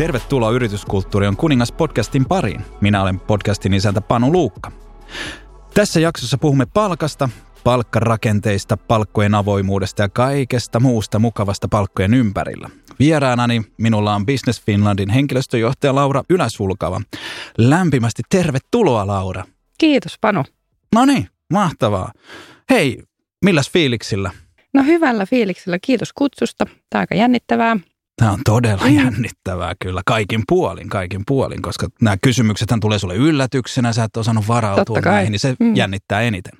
Tervetuloa Yrityskulttuuri on kuningas podcastin pariin. Minä olen podcastin isäntä Panu Luukka. Tässä jaksossa puhumme palkasta, palkkarakenteista, palkkojen avoimuudesta ja kaikesta muusta mukavasta palkkojen ympärillä. Vieraanani minulla on Business Finlandin henkilöstöjohtaja Laura Yläsulkava. Lämpimästi tervetuloa Laura. Kiitos Panu. No niin, mahtavaa. Hei, milläs fiiliksillä? No hyvällä fiiliksellä, kiitos kutsusta. Tämä on aika jännittävää. Tämä on todella mm. jännittävää kyllä, kaikin puolin, kaikin puolin, koska nämä kysymykset tulee sulle yllätyksenä, sä et osannut varautua näihin, niin se mm. jännittää eniten.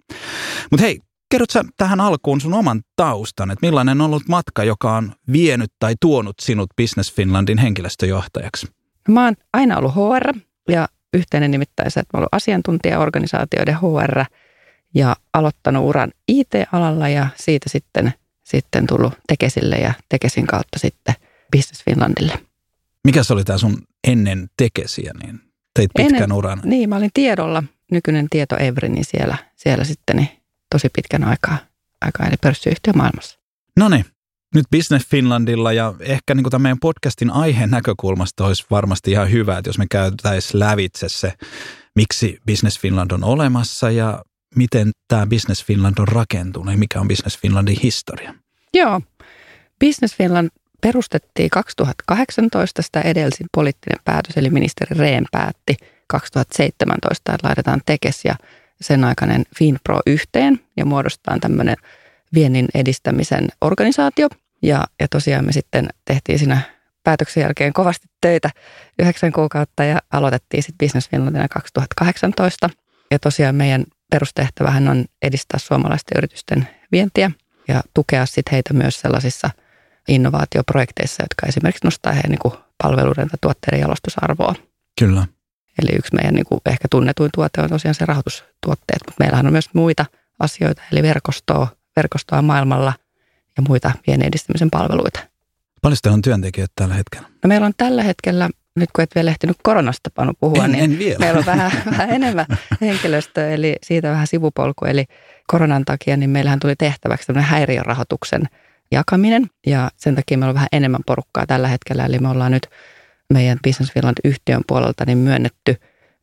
Mutta hei, kerrot sä tähän alkuun sun oman taustan, että millainen on ollut matka, joka on vienyt tai tuonut sinut Business Finlandin henkilöstöjohtajaksi? Mä oon aina ollut HR ja yhteinen nimittäin se, että mä oon ollut asiantuntijaorganisaatioiden HR ja aloittanut uran IT-alalla ja siitä sitten, sitten tullut Tekesille ja Tekesin kautta sitten Business Finlandille. Mikä se oli tämä sun ennen Tekesiä, niin teit pitkän ennen, uran? Niin, mä olin tiedolla, nykyinen tieto Evri, niin siellä, siellä sitten niin tosi pitkän aikaa, aikaa eli pörssiyhtiö maailmassa. No niin, nyt Business Finlandilla ja ehkä niin tämän meidän podcastin aiheen näkökulmasta olisi varmasti ihan hyvä, että jos me käytäisiin lävitse se, miksi Business Finland on olemassa ja miten tämä Business Finland on rakentunut ja mikä on Business Finlandin historia. Joo, Business Finland perustettiin 2018, sitä edelsin poliittinen päätös, eli ministeri Rehn päätti 2017, että laitetaan Tekes ja sen aikainen Finpro yhteen ja muodostetaan tämmöinen viennin edistämisen organisaatio. Ja, ja tosiaan me sitten tehtiin siinä päätöksen jälkeen kovasti töitä yhdeksän kuukautta ja aloitettiin sitten Business Finlandina 2018. Ja tosiaan meidän perustehtävähän on edistää suomalaisten yritysten vientiä ja tukea sitten heitä myös sellaisissa innovaatioprojekteissa, jotka esimerkiksi nostaa heidän niin palveluiden tai tuotteiden jalostusarvoa. Kyllä. Eli yksi meidän niin kuin ehkä tunnetuin tuote on tosiaan se rahoitustuotteet, mutta meillähän on myös muita asioita, eli verkostoa, verkostoa maailmalla ja muita viennin edistämisen palveluita. Paljon teillä on työntekijöitä tällä hetkellä? No meillä on tällä hetkellä, nyt kun et vielä ehtinyt koronasta panu puhua, en, niin en vielä. meillä on vähän, vähän enemmän henkilöstöä, eli siitä vähän sivupolku. Eli koronan takia niin meillähän tuli tehtäväksi tämmöinen häiriörahoituksen jakaminen, ja sen takia meillä on vähän enemmän porukkaa tällä hetkellä, eli me ollaan nyt meidän Business Finland-yhtiön puolelta niin myönnetty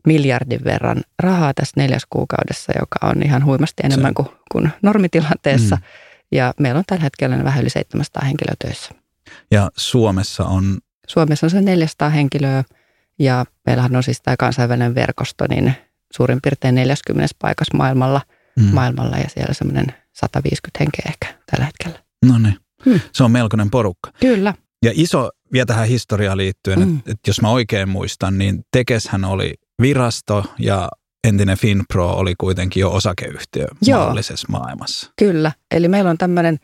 miljardin verran rahaa tässä neljäs kuukaudessa, joka on ihan huimasti enemmän kuin, kuin normitilanteessa. Mm. Ja meillä on tällä hetkellä vähän yli 700 henkilöä töissä. Ja Suomessa on? Suomessa on se 400 henkilöä ja meillähän on siis tämä kansainvälinen verkosto niin suurin piirtein 40 paikassa maailmalla, mm. maailmalla ja siellä semmoinen 150 henkeä ehkä tällä hetkellä. No niin, hmm. se on melkoinen porukka. Kyllä. Ja iso vielä tähän historiaan liittyen, mm. että, että jos mä oikein muistan, niin Tekeshän oli virasto ja entinen Finpro oli kuitenkin jo osakeyhtiö Joo. mahdollisessa maailmassa. Kyllä, eli meillä on tämmöinen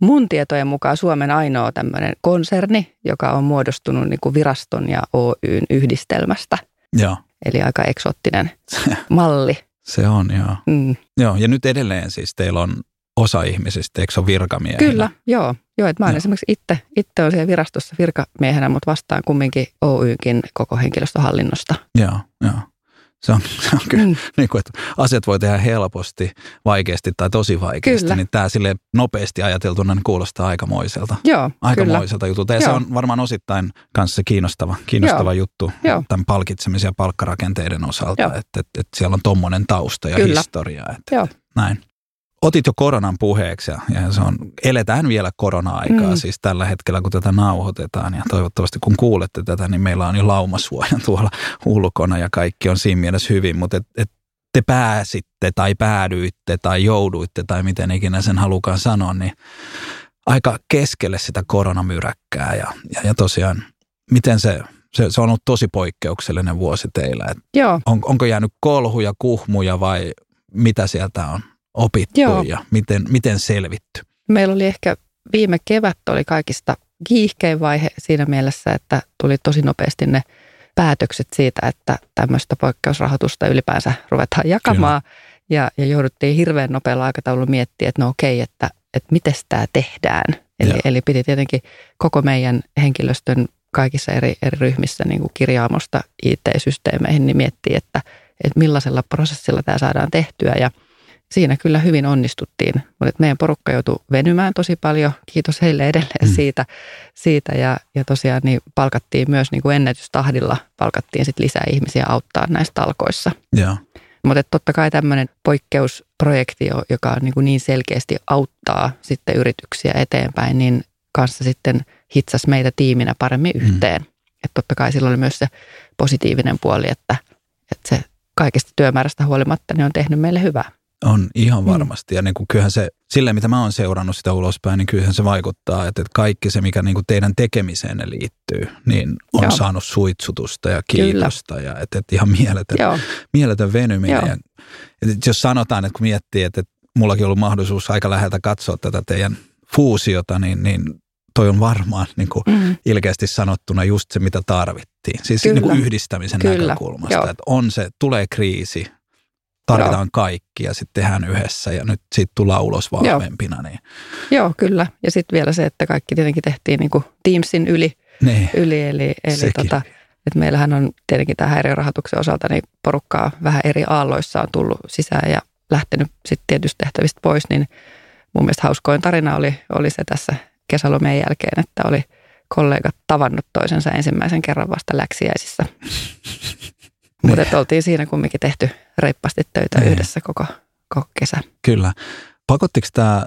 mun tietojen mukaan Suomen ainoa tämmöinen konserni, joka on muodostunut niin kuin viraston ja Oyn yhdistelmästä. Joo. Eli aika eksoottinen malli. Se on, joo. Mm. Joo, ja nyt edelleen siis teillä on osa ihmisistä, eikö se ole virkamiehiä? Kyllä, joo. Joo, että mä olen esimerkiksi itse, itse olen siellä virastossa virkamiehenä, mutta vastaan kumminkin Oykin koko henkilöstöhallinnosta. Joo, joo. Se on, se on kyllä, mm. niin kuin, että asiat voi tehdä helposti, vaikeasti tai tosi vaikeasti, kyllä. niin tämä sille nopeasti ajateltuna niin kuulostaa aikamoiselta. Joo, Aikamoiselta kyllä. jutulta. Ja Joo. se on varmaan osittain kanssa kiinnostava, kiinnostava Joo. juttu Joo. tämän palkitsemisen ja palkkarakenteiden osalta, että, että, että siellä on tuommoinen tausta ja kyllä. historia. Että, Joo. Näin otit jo koronan puheeksi ja, ja se on, eletään vielä korona-aikaa mm. siis tällä hetkellä, kun tätä nauhoitetaan ja toivottavasti kun kuulette tätä, niin meillä on jo laumasuoja tuolla ulkona ja kaikki on siinä mielessä hyvin, mutta et, et te pääsitte tai päädyitte tai jouduitte tai miten ikinä sen halukaan sanoa, niin aika keskelle sitä koronamyräkkää ja, ja, ja tosiaan miten se, se, se on ollut tosi poikkeuksellinen vuosi teillä. Et Joo. On, onko jäänyt kolhuja, kuhmuja vai mitä sieltä on opittu Joo. ja miten, miten selvitty? Meillä oli ehkä viime kevät oli kaikista kiihkein vaihe siinä mielessä, että tuli tosi nopeasti ne päätökset siitä, että tämmöistä poikkeusrahoitusta ylipäänsä ruvetaan jakamaan. Ja, ja jouduttiin hirveän nopealla aikataululla miettiä, että no okei, että, että miten tämä tehdään. Eli, eli piti tietenkin koko meidän henkilöstön kaikissa eri, eri ryhmissä niin kuin kirjaamosta IT-systeemeihin niin miettiä, että, että millaisella prosessilla tämä saadaan tehtyä. Ja siinä kyllä hyvin onnistuttiin. Mutta meidän porukka joutui venymään tosi paljon. Kiitos heille edelleen mm. siitä. siitä. Ja, ja tosiaan niin palkattiin myös niin kuin ennätystahdilla, palkattiin sit lisää ihmisiä auttaa näissä talkoissa. Yeah. Mutta totta kai tämmöinen poikkeusprojekti, joka niin, kuin niin selkeästi auttaa sitten yrityksiä eteenpäin, niin kanssa sitten hitsas meitä tiiminä paremmin mm. yhteen. Mm. Että totta kai sillä oli myös se positiivinen puoli, että, että se kaikesta työmäärästä huolimatta niin on tehnyt meille hyvää. On ihan mm. varmasti. Mm. Ja niin kuin kyllähän se, sille mitä mä oon seurannut sitä ulospäin, niin kyllähän se vaikuttaa, että, että kaikki se, mikä niin kuin teidän tekemiseenne liittyy, niin on Joo. saanut suitsutusta ja kiitosta. Kyllä. Ja että, että ihan mieletön, mieletön venyminen. Ja, että jos sanotaan, että kun miettii, että, että mullakin on ollut mahdollisuus aika läheltä katsoa tätä teidän fuusiota, niin, niin toi on varmaan niin kuin mm. ilkeästi sanottuna just se, mitä tarvittiin. Siis niin kuin yhdistämisen Kyllä. näkökulmasta, Joo. että on se, tulee kriisi, tarvitaan Joo. kaikki ja sitten tehdään yhdessä ja nyt siitä tullaan ulos vahvempina. Joo, niin. Joo kyllä. Ja sitten vielä se, että kaikki tietenkin tehtiin niin kuin Teamsin yli. Niin. yli eli, eli tota, että meillähän on tietenkin tämä häiriörahoituksen osalta niin porukkaa vähän eri aalloissa on tullut sisään ja lähtenyt sitten tietysti tehtävistä pois, niin mun mielestä hauskoin tarina oli, oli se tässä kesälomien jälkeen, että oli kollegat tavannut toisensa ensimmäisen kerran vasta läksiäisissä. Mutta oltiin siinä kumminkin tehty reippaasti töitä niin. yhdessä koko, koko kesä. Kyllä. Pakottiko tämä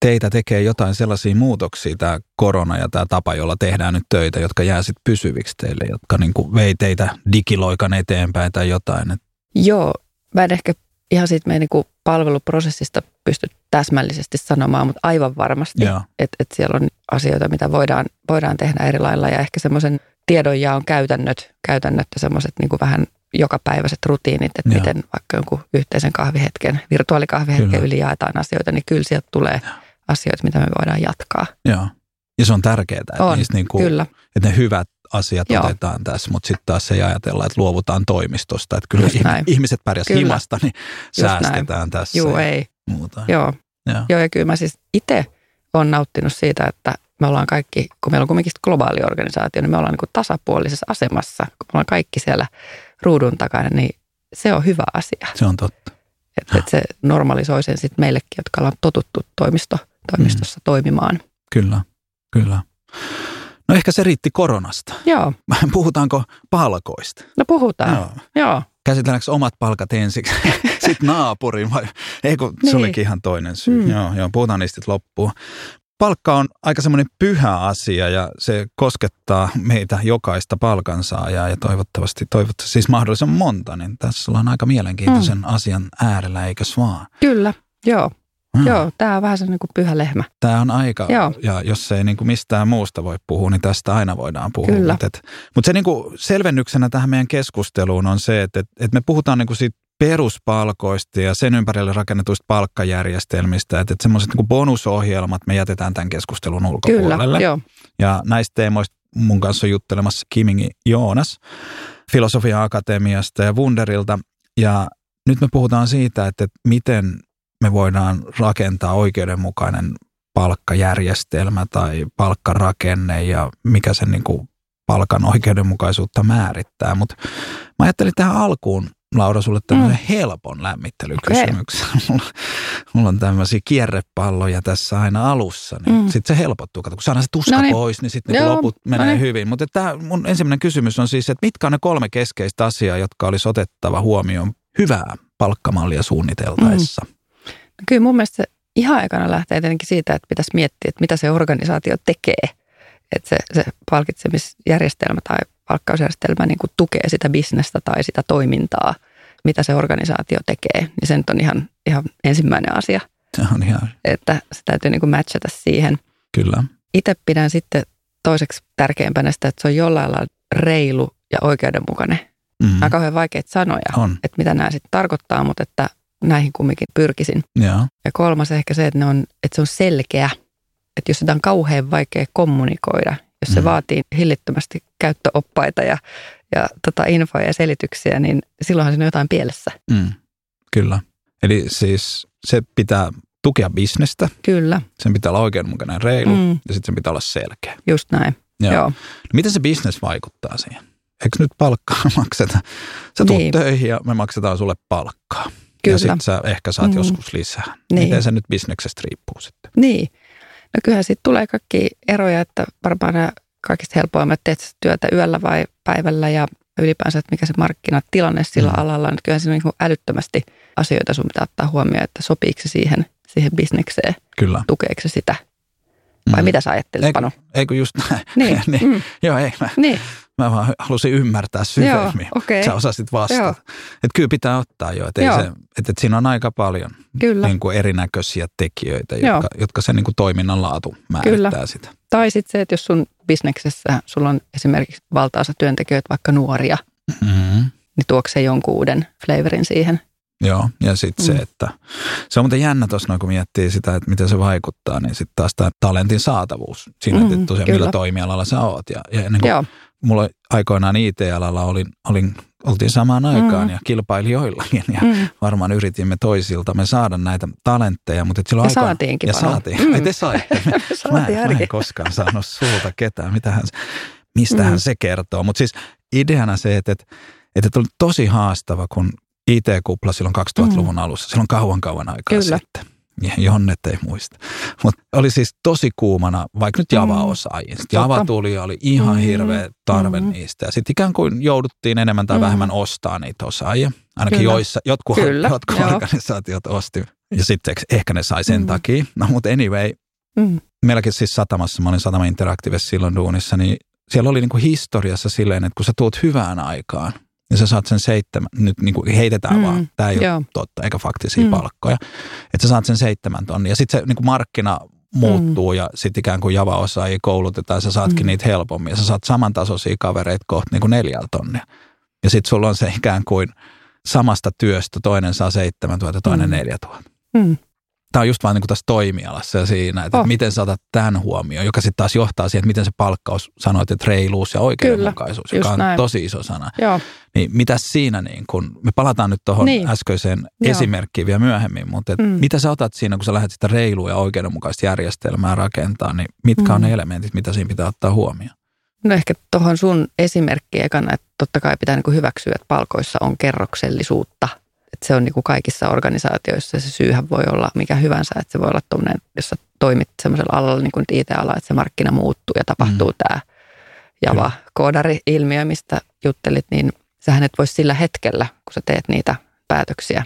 teitä tekee jotain sellaisia muutoksia, tämä korona ja tämä tapa, jolla tehdään nyt töitä, jotka jää sitten pysyviksi teille, jotka niin kuin vei teitä digiloikan eteenpäin tai jotain? Joo, mä en ehkä ihan siitä meidän niin palveluprosessista pysty täsmällisesti sanomaan, mutta aivan varmasti, että et siellä on asioita, mitä voidaan, voidaan tehdä eri lailla ja ehkä semmoisen tiedonjaon käytännöt, käytännöt ja semmoiset niin vähän jokapäiväiset rutiinit, että Joo. miten vaikka jonkun yhteisen kahvihetken, virtuaalikahvihetken kyllä. yli jaetaan asioita, niin kyllä sieltä tulee Joo. asioita, mitä me voidaan jatkaa. Joo. Ja se on tärkeää, että, on, niin kuin, kyllä. että ne hyvät asiat Joo. otetaan tässä, mutta sitten taas ei ajatella, että luovutaan toimistosta. Että kyllä ihmiset pärjäs himasta, niin Just säästetään näin. tässä. Joo, ei. Muuta. Joo. Joo. Joo, ja kyllä mä siis itse olen nauttinut siitä, että me ollaan kaikki, kun meillä on kuitenkin globaali organisaatio, niin me ollaan niin kuin tasapuolisessa asemassa. Kun me ollaan kaikki siellä ruudun takana, niin se on hyvä asia. Se on totta. Että et se normalisoi sen sitten meillekin, jotka ollaan totuttu toimisto, toimistossa mm. toimimaan. Kyllä, kyllä. No ehkä se riitti koronasta. Joo. Puhutaanko palkoista? No puhutaan, joo. joo. Käsitelläänkö omat palkat ensiksi, sitten naapurin vai? Ei kun niin. se olikin ihan toinen syy. Mm. Joo, joo, puhutaan niistä loppuun. Palkka on aika semmoinen pyhä asia ja se koskettaa meitä jokaista palkansaajaa ja toivottavasti, toivottavasti siis mahdollisimman monta, niin tässä ollaan aika mielenkiintoisen mm. asian äärellä, eikös vaan? Kyllä, joo. Mm. Joo, tämä on vähän sellainen kuin pyhä lehmä. Tämä on aika, Joo. ja jos ei niin kuin mistään muusta voi puhua, niin tästä aina voidaan puhua. Kyllä. Mutta mut se niin kuin selvennyksenä tähän meidän keskusteluun on se, että, että, että me puhutaan niin kuin siitä peruspalkoista ja sen ympärille rakennetuista palkkajärjestelmistä, että, että semmoiset niin bonusohjelmat me jätetään tämän keskustelun ulkopuolelle. Kyllä, joo. Ja näistä teemoista mun kanssa juttelemassa Kimingi Joonas Filosofia Akatemiasta ja Wunderilta. Ja nyt me puhutaan siitä, että, että miten me voidaan rakentaa oikeudenmukainen palkkajärjestelmä tai palkkarakenne ja mikä sen niin kuin palkan oikeudenmukaisuutta määrittää. Mutta mä ajattelin tähän alkuun, Laura, sulle tämmöisen mm. helpon lämmittelykysymyksen. Okay. Mulla, mulla on tämmöisiä kierrepalloja tässä aina alussa, niin mm. sitten se helpottuu. Kato, kun saadaan se tuska Noniin. pois, niin sitten niin loput menee Noniin. hyvin. Mutta tämä mun ensimmäinen kysymys on siis, että mitkä on ne kolme keskeistä asiaa, jotka olisi otettava huomioon hyvää palkkamallia suunniteltaessa? Mm. Kyllä mun mielestä ihan aikana lähtee tietenkin siitä, että pitäisi miettiä, että mitä se organisaatio tekee. Että se, se palkitsemisjärjestelmä tai palkkausjärjestelmä niin kuin tukee sitä bisnestä tai sitä toimintaa, mitä se organisaatio tekee. Niin se nyt on ihan, ihan ensimmäinen asia. Se on ihan... Että se täytyy niin kuin matchata siihen. Kyllä. Itse pidän sitten toiseksi tärkeimpänä sitä, että se on jollain lailla reilu ja oikeudenmukainen. Mm-hmm. Nämä on kauhean vaikeita sanoja, on. että mitä nämä sitten tarkoittaa, mutta että näihin kumminkin pyrkisin. Ja. ja kolmas ehkä se, että, ne on, että se on selkeä. Että jos sitä on kauhean vaikea kommunikoida, jos se mm. vaatii hillittömästi käyttöoppaita ja, ja tota infoja ja selityksiä, niin silloinhan siinä on jotain pielessä. Mm. Kyllä. Eli siis se pitää tukea bisnestä. Kyllä. Sen pitää olla oikeudenmukainen reilu mm. ja sitten sen pitää olla selkeä. Just näin. Joo. Joo. No, miten se bisnes vaikuttaa siihen? Eikö nyt palkkaa makseta? Sä tulet niin. töihin ja me maksetaan sulle palkkaa. Kyllä. Ja sitten sä ehkä saat mm. joskus lisää. Niin. Miten se nyt bisneksestä riippuu sitten? Niin. No kyllähän siitä tulee kaikki eroja, että varmaan nämä kaikista helpoimmat teet työtä yöllä vai päivällä ja ylipäänsä, että mikä se markkinatilanne sillä mm. alalla on. Kyllä siinä on niin älyttömästi asioita sun pitää ottaa huomioon, että sopiiko se siihen, siihen bisnekseen, Kyllä. tukeeko se sitä. Vai mm. mitä sä ajattelit, eikö, Panu? Eikö just näin? Niin. niin. Mm. Joo, ei mä, niin. Mä vaan halusin ymmärtää syvemmin. Joo, okay. Sä osasit vastata. Että kyllä pitää ottaa jo, että, se, että, että siinä on aika paljon kyllä. Niin kuin erinäköisiä tekijöitä, jotka, jotka sen niin kuin toiminnan laatu määrittää kyllä. sitä. Tai sitten se, että jos sun bisneksessä sulla on esimerkiksi valtaosa työntekijöitä vaikka nuoria, mm-hmm. niin tuokse se jonkun uuden flavorin siihen – Joo, ja sitten mm. se, että se on muuten jännä tuossa, kun miettii sitä, että miten se vaikuttaa, niin sitten taas tämä talentin saatavuus siinä, mm, että tosiaan kyllä. millä toimialalla sä oot. Ja, ja niin kuin mulla aikoinaan IT-alalla olin, olin, oltiin samaan aikaan mm. ja kilpailijoillakin ja mm. varmaan yritimme toisiltamme saada näitä talentteja. Mutta silloin ja aika, saatiinkin Ja paljon. saatiin. Mm. Ai te saitte. mä, en, mä en koskaan saanut sulta ketään. Mitähän, mistähän mm. se kertoo. Mutta siis ideana se, että, että, että oli tosi haastava, kun IT-kupla silloin 2000-luvun mm. alussa, silloin kauan kauan aikaa Kyllä. sitten. Jonnet ei muista. Mutta oli siis tosi kuumana, vaikka nyt Java-osaajia. Mm. Java tuli oli ihan mm. hirveä tarve mm. niistä. Ja sitten ikään kuin jouduttiin enemmän tai mm. vähemmän ostaa niitä osaajia. Ainakin Kyllä. joissa, jotkut, Kyllä. jotkut organisaatiot osti. Ja sitten ehkä ne sai sen mm. takia. No mutta anyway, mm. meilläkin siis Satamassa, mä olin Satama Interactive silloin duunissa, niin siellä oli niinku historiassa silleen, että kun sä tuut hyvään aikaan – niin sä saat sen seitsemän, nyt niin kuin heitetään mm, vaan, tämä ei joo. ole totta eikä faktisia mm. palkkoja, että sä saat sen seitsemän tonnia. Ja sitten se niin kuin markkina muuttuu mm. ja sitten ikään kuin java-osaajia koulutetaan ja sä saatkin mm. niitä helpommin. Ja sä saat samantasoisia kavereita kohta niin kuin neljällä tonnia. Ja sitten sulla on se ikään kuin samasta työstä, toinen saa seitsemän tuhatta, toinen mm. neljä tuhatta. Mm tämä on just vaan niin kuin tässä toimialassa ja siinä, että oh. miten saatat tämän huomioon, joka sitten taas johtaa siihen, että miten se palkkaus sanoit, että reiluus ja oikeudenmukaisuus, Kyllä, joka on näin. tosi iso sana. Joo. Niin mitä siinä, niin kun, me palataan nyt tuohon niin. äskeiseen Joo. esimerkkiin vielä myöhemmin, mutta et mm. mitä sä otat siinä, kun sä lähdet sitä reilua ja oikeudenmukaista järjestelmää rakentaa, niin mitkä mm. on ne elementit, mitä siinä pitää ottaa huomioon? No ehkä tuohon sun esimerkkiin ekana, että totta kai pitää niin hyväksyä, että palkoissa on kerroksellisuutta – että se on niin kuin kaikissa organisaatioissa se syyhän voi olla mikä hyvänsä, että se voi olla tuommoinen, jos sä toimit semmoisella alalla niin kuin IT-ala, että se markkina muuttuu ja tapahtuu mm. tämä Java-koodari-ilmiö, mistä juttelit, niin sähän et voi sillä hetkellä, kun sä teet niitä päätöksiä,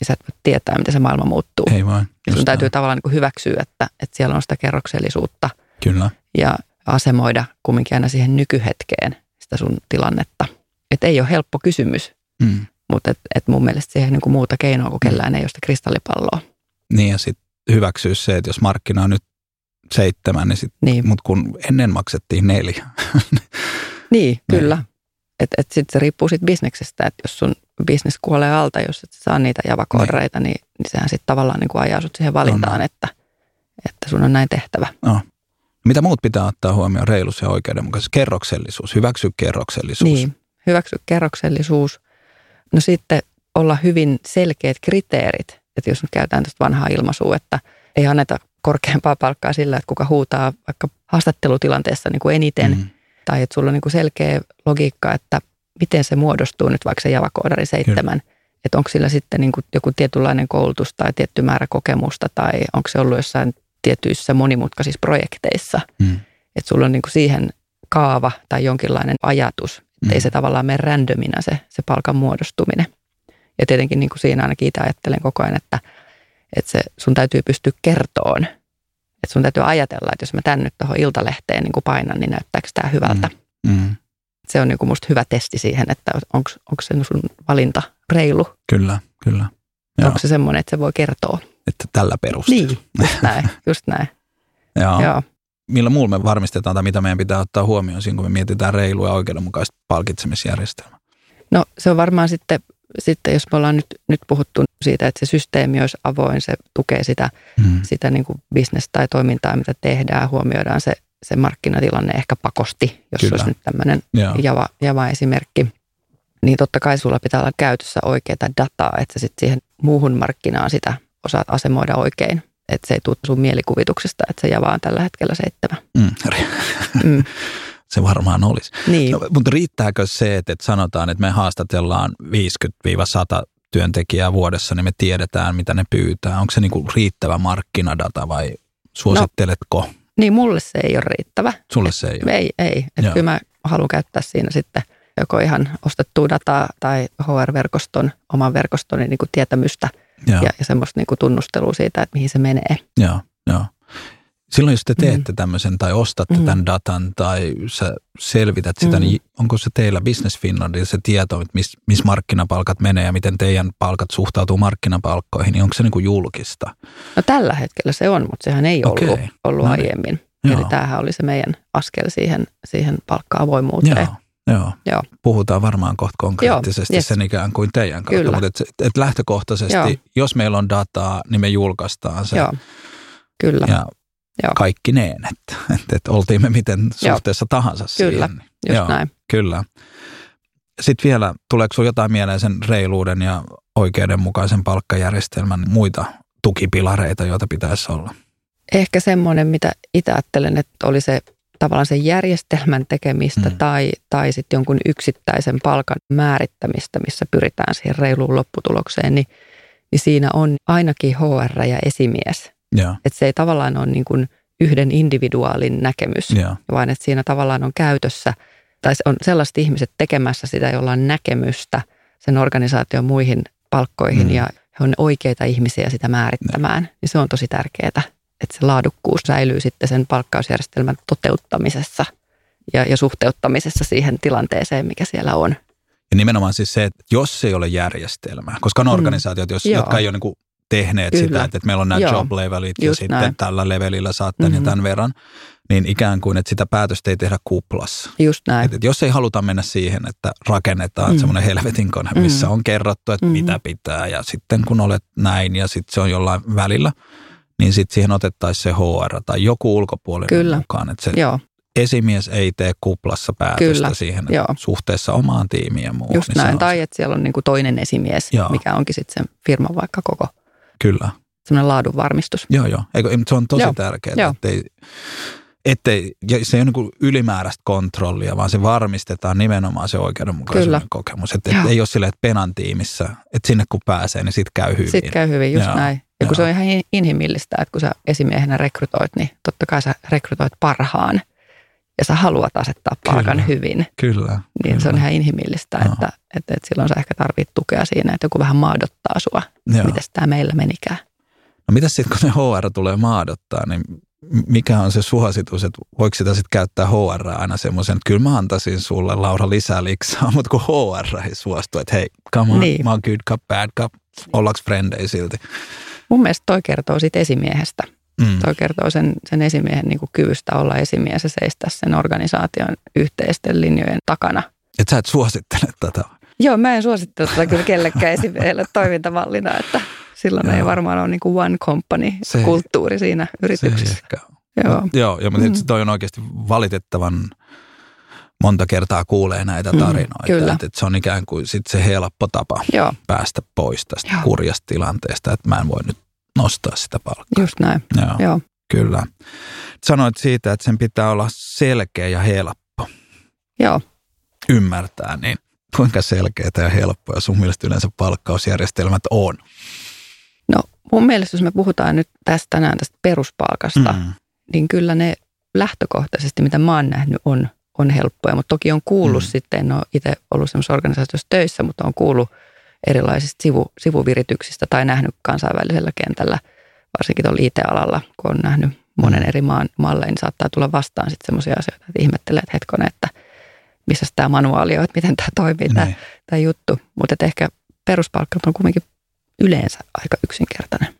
niin sä et voi tietää, miten se maailma muuttuu. Ei vaan. Ja sun täytyy tavallaan niin kuin hyväksyä, että, että siellä on sitä kerroksellisuutta. Kyllä. Ja asemoida kumminkin aina siihen nykyhetkeen sitä sun tilannetta. Että ei ole helppo kysymys. Mm. Mutta et, et mun mielestä siihen niin kuin muuta keinoa kuin kellään ei ole sitä kristallipalloa. Niin ja sitten hyväksyä se, että jos markkina on nyt seitsemän, niin, sit, niin. mutta kun ennen maksettiin neljä. niin, kyllä. Että et, sitten se riippuu siitä bisneksestä, että jos sun bisnes kuolee alta, jos et saa niitä javakoodareita, niin. niin, niin sehän sitten tavallaan niin kuin ajaa sut siihen valintaan, no. että, että sun on näin tehtävä. No. Mitä muut pitää ottaa huomioon? Reilus ja oikeudenmukaisuus. Kerroksellisuus. Hyväksy kerroksellisuus. Niin, hyväksy kerroksellisuus. No sitten olla hyvin selkeät kriteerit, että jos nyt käytetään tästä vanhaa ilmaisua, että ei anneta korkeampaa palkkaa sillä, että kuka huutaa vaikka haastattelutilanteessa niin kuin eniten, mm. tai että sulla on niin kuin selkeä logiikka, että miten se muodostuu nyt vaikka se javakoodari seitsemän, että onko sillä sitten niin kuin joku tietynlainen koulutus tai tietty määrä kokemusta, tai onko se ollut jossain tietyissä monimutkaisissa projekteissa, mm. että sulla on niin kuin siihen kaava tai jonkinlainen ajatus, Mm. Ei se tavallaan mene randomina se, se palkan muodostuminen. Ja tietenkin niin kuin siinä ainakin itse ajattelen koko ajan, että, että se, sun täytyy pystyä kertoon. Että sun täytyy ajatella, että jos mä tän nyt tuohon iltalehteen niin kuin painan, niin näyttääkö tämä hyvältä. Mm. Mm. Se on niin kuin musta hyvä testi siihen, että onko se sun valinta reilu. Kyllä, kyllä. Joo. Onko se semmoinen, että se voi kertoa. Että tällä perusteella. Niin, just näin, just näin. Joo. Joo millä muulla me varmistetaan tai mitä meidän pitää ottaa huomioon siinä, kun me mietitään reilua ja oikeudenmukaista palkitsemisjärjestelmää? No se on varmaan sitten, sitten jos me ollaan nyt, nyt puhuttu siitä, että se systeemi olisi avoin, se tukee sitä, hmm. sitä niin kuin business- tai toimintaa, mitä tehdään, huomioidaan se, se markkinatilanne ehkä pakosti, jos Kyllä. olisi nyt tämmöinen Java, Java-esimerkki. Niin totta kai sulla pitää olla käytössä oikeaa dataa, että sitten siihen muuhun markkinaan sitä osaat asemoida oikein että se ei tule sun mielikuvituksesta, että se Java on tällä hetkellä seitsemän. Mm. mm. se varmaan olisi. Niin. No, mutta riittääkö se, että, että sanotaan, että me haastatellaan 50-100 työntekijää vuodessa, niin me tiedetään, mitä ne pyytää. Onko se niin kuin riittävä markkinadata vai suositteletko? No, niin, mulle se ei ole riittävä. Sulle se ei ole? Ei, ei. Että kyllä mä haluan käyttää siinä sitten joko ihan ostettua dataa tai HR-verkoston, oman verkoston niin kuin tietämystä ja, ja semmoista niin kuin tunnustelua siitä, että mihin se menee. Joo, joo. Silloin jos te teette mm. tämmöisen tai ostatte mm. tämän datan tai sä selvität sitä, mm. niin onko se teillä Business Finlandilla se tieto, että missä mis markkinapalkat menee ja miten teidän palkat suhtautuu markkinapalkkoihin, niin onko se niin kuin julkista? No tällä hetkellä se on, mutta sehän ei okay. ollut, ollut no niin. aiemmin. Joo. Eli tämähän oli se meidän askel siihen, siihen palkka-avoimuuteen. Joo. Joo. Joo. Puhutaan varmaan kohta konkreettisesti Joo, yes. sen ikään kuin teidän kautta, Kyllä. mutta et, et lähtökohtaisesti, Joo. jos meillä on dataa, niin me julkaistaan se. Joo. Kyllä. Ja Joo. kaikki neen, että, että, että oltiin me miten suhteessa Joo. tahansa Kyllä, siihen. just Joo, näin. Kyllä. Sitten vielä, tuleeko sinulla jotain mieleen sen reiluuden ja oikeudenmukaisen palkkajärjestelmän muita tukipilareita, joita pitäisi olla? Ehkä semmoinen, mitä itse ajattelen, että oli se tavallaan sen järjestelmän tekemistä mm. tai, tai sitten jonkun yksittäisen palkan määrittämistä, missä pyritään siihen reiluun lopputulokseen, niin, niin siinä on ainakin HR ja esimies. Yeah. Että se ei tavallaan ole niin kuin yhden individuaalin näkemys, yeah. vaan että siinä tavallaan on käytössä, tai on sellaiset ihmiset tekemässä sitä, jolla on näkemystä sen organisaation muihin palkkoihin mm. ja he on oikeita ihmisiä sitä määrittämään, yeah. niin se on tosi tärkeää että se laadukkuus säilyy sitten sen palkkausjärjestelmän toteuttamisessa ja, ja suhteuttamisessa siihen tilanteeseen, mikä siellä on. Ja nimenomaan siis se, että jos ei ole järjestelmää, koska on mm. organisaatiot, jos, jotka ei ole niin tehneet Kyllä. sitä, että, että meillä on nämä Joo. job levelit ja sitten näin. tällä levelillä saat tämän mm-hmm. ja tämän verran, niin ikään kuin, että sitä päätöstä ei tehdä kuplassa. Just näin. Että, että jos ei haluta mennä siihen, että rakennetaan mm. semmoinen helvetin kone, missä mm. on kerrottu, että mm-hmm. mitä pitää ja sitten kun olet näin ja sitten se on jollain välillä – niin sitten siihen otettaisiin se HR tai joku ulkopuolinen Kyllä. mukaan. Että se Joo. esimies ei tee kuplassa päätöstä Kyllä. siihen Joo. suhteessa omaan tiimiin ja muuhun. Just niin näin, tai että siellä on niinku toinen esimies, Joo. mikä onkin sitten sen firman vaikka koko. Kyllä. Semmoinen laadunvarmistus. Joo, joo. Eikö, se on tosi joo. tärkeää, ettei, ettei, se ei ole niin ylimääräistä kontrollia, vaan se varmistetaan nimenomaan se oikeudenmukaisuuden Kyllä. kokemus. Että et ei ole silleen, että penan tiimissä, että sinne kun pääsee, niin sitten käy hyvin. Sitten käy hyvin, just Joo. näin. Ja kun se on ihan inhimillistä, että kun sä esimiehenä rekrytoit, niin totta kai sä rekrytoit parhaan ja sä haluat asettaa palkan kyllä, hyvin. Kyllä. Niin kyllä. se on ihan inhimillistä, että, että, että silloin sä ehkä tarvit tukea siinä, että joku vähän maadottaa sua. Miten tämä meillä menikään? No mitä sitten, kun ne HR tulee maadottaa, niin mikä on se suositus, että voiko sitä sitten käyttää HR aina semmoisen, että kyllä mä antaisin sulle Laura lisää liksaa, mutta kun HR ei suostu, että hei, come on, niin. mä oon good cup, bad cup, ollaanko frendei silti? Mun mielestä toi kertoo siitä esimiehestä. Mm. Toi kertoo sen, sen esimiehen niin kuin kyvystä olla esimies ja seistä sen organisaation yhteisten linjojen takana. Et sä et suosittele tätä? Joo, mä en suosittele tätä kyllä kellekään esimiehelle toimintamallina, että silloin Joo. ei varmaan ole niin kuin one company-kulttuuri siinä yrityksessä. Se ehkä Joo. Joo, ja mutta mm. toi on oikeasti valitettavan monta kertaa kuulee näitä mm, tarinoita. Mm, että, että se on ikään kuin sit se helppo tapa Joo. päästä pois tästä Joo. kurjasta tilanteesta, että mä en voi nyt nostaa sitä palkkaa. Just näin. Joo, Joo. Kyllä. Sanoit siitä, että sen pitää olla selkeä ja helppo. Joo. Ymmärtää, niin kuinka selkeää ja helppoa sun mielestä yleensä palkkausjärjestelmät on? No mun mielestä, jos me puhutaan nyt tästä tänään tästä peruspalkasta, mm. niin kyllä ne lähtökohtaisesti, mitä mä oon nähnyt, on on helppoja, mutta toki on kuullut mm. sitten, en ole itse ollut semmoisessa organisaatiossa töissä, mutta on kuullut erilaisista sivu, sivuvirityksistä tai nähnyt kansainvälisellä kentällä, varsinkin tuolla IT-alalla, kun on nähnyt monen mm. eri maan mallein, niin saattaa tulla vastaan sitten semmoisia asioita, että ihmettelee, että hetkonen, että missä tämä manuaali on, että miten tämä toimii, tämä, niin. tämä juttu. Mutta ehkä peruspalkka on kuitenkin yleensä aika yksinkertainen.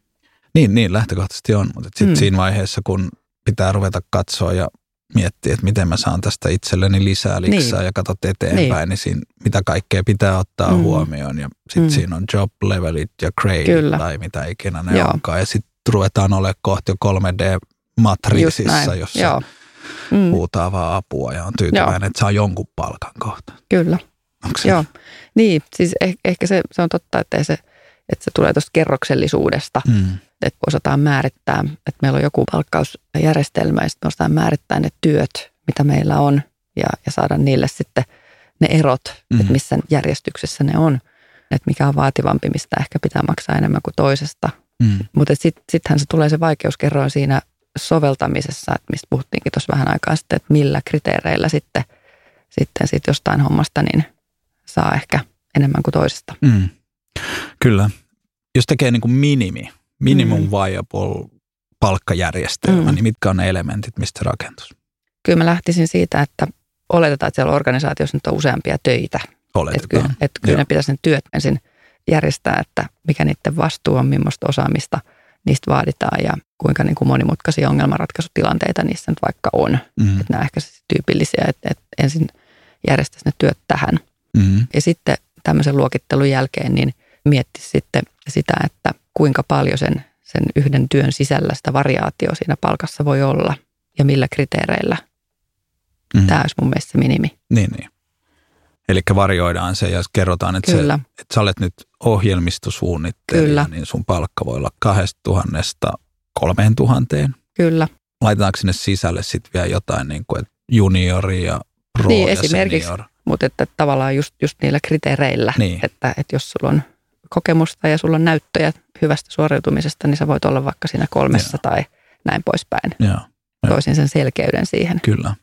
Niin, niin lähtökohtaisesti on, mutta sitten mm. siinä vaiheessa, kun pitää ruveta katsoa ja miettiä, että miten mä saan tästä itselleni lisää liksaa niin. ja katsot eteenpäin, niin, niin siinä, mitä kaikkea pitää ottaa mm. huomioon. Ja sitten mm. siinä on job levelit ja grade tai mitä ikinä ne Joo. onkaan. Ja sitten ruvetaan olemaan kohti jo 3D-matriisissa, jossa Joo. Mm. huutaa vaan apua ja on tyytyväinen, Joo. että saa jonkun palkan kohta. Kyllä. Onko se? Joo. Niin, siis eh- ehkä se, se on totta, että se, että se tulee tuosta kerroksellisuudesta. Mm että osataan määrittää, että meillä on joku palkkausjärjestelmä ja sitten osataan määrittää ne työt, mitä meillä on ja, ja saada niille sitten ne erot, mm. että missä järjestyksessä ne on. että mikä on vaativampi, mistä ehkä pitää maksaa enemmän kuin toisesta. Mm. Mutta sittenhän sit se tulee se vaikeuskerroin siinä soveltamisessa, että mistä puhuttiinkin tuossa vähän aikaa sitten, että millä kriteereillä sitten, sitten sit jostain hommasta niin saa ehkä enemmän kuin toisesta. Mm. Kyllä. Jos tekee niin kuin minimi, minimum mm. viable palkkajärjestelmä, mm. niin mitkä on ne elementit, mistä rakentus? Kyllä mä lähtisin siitä, että oletetaan, että siellä organisaatiossa nyt on useampia töitä. Oletetaan. Että kyllä, että kyllä ne pitäisi ne työt ensin järjestää, että mikä niiden vastuu on, millaista osaamista niistä vaaditaan ja kuinka niin kuin monimutkaisia ongelmanratkaisutilanteita niissä nyt vaikka on. Mm. Että nämä ehkä siis tyypillisiä, että, että ensin järjestäisi ne työt tähän. Mm. Ja sitten tämmöisen luokittelun jälkeen niin miettisi sitten sitä, että kuinka paljon sen, sen yhden työn sisällä sitä variaatio siinä palkassa voi olla ja millä kriteereillä. Mm. Tämä olisi mun mielestä se minimi. Niin, niin. Eli varjoidaan se ja kerrotaan, että, Kyllä. Se, että sä olet nyt ohjelmistosuunnittelija, Kyllä. niin sun palkka voi olla kahdesta tuhannesta kolmeen tuhanteen. Kyllä. Laitetaanko sinne sisälle sitten vielä jotain niin kuin, että juniori ja pro niin, ja esimerkiksi, senior. mutta että tavallaan just, just niillä kriteereillä, niin. että, että jos sulla on kokemusta ja sulla on näyttöjä hyvästä suoriutumisesta, niin sä voit olla vaikka siinä kolmessa Joo. tai näin poispäin. Joo. Toisin sen selkeyden siihen. Kyllä.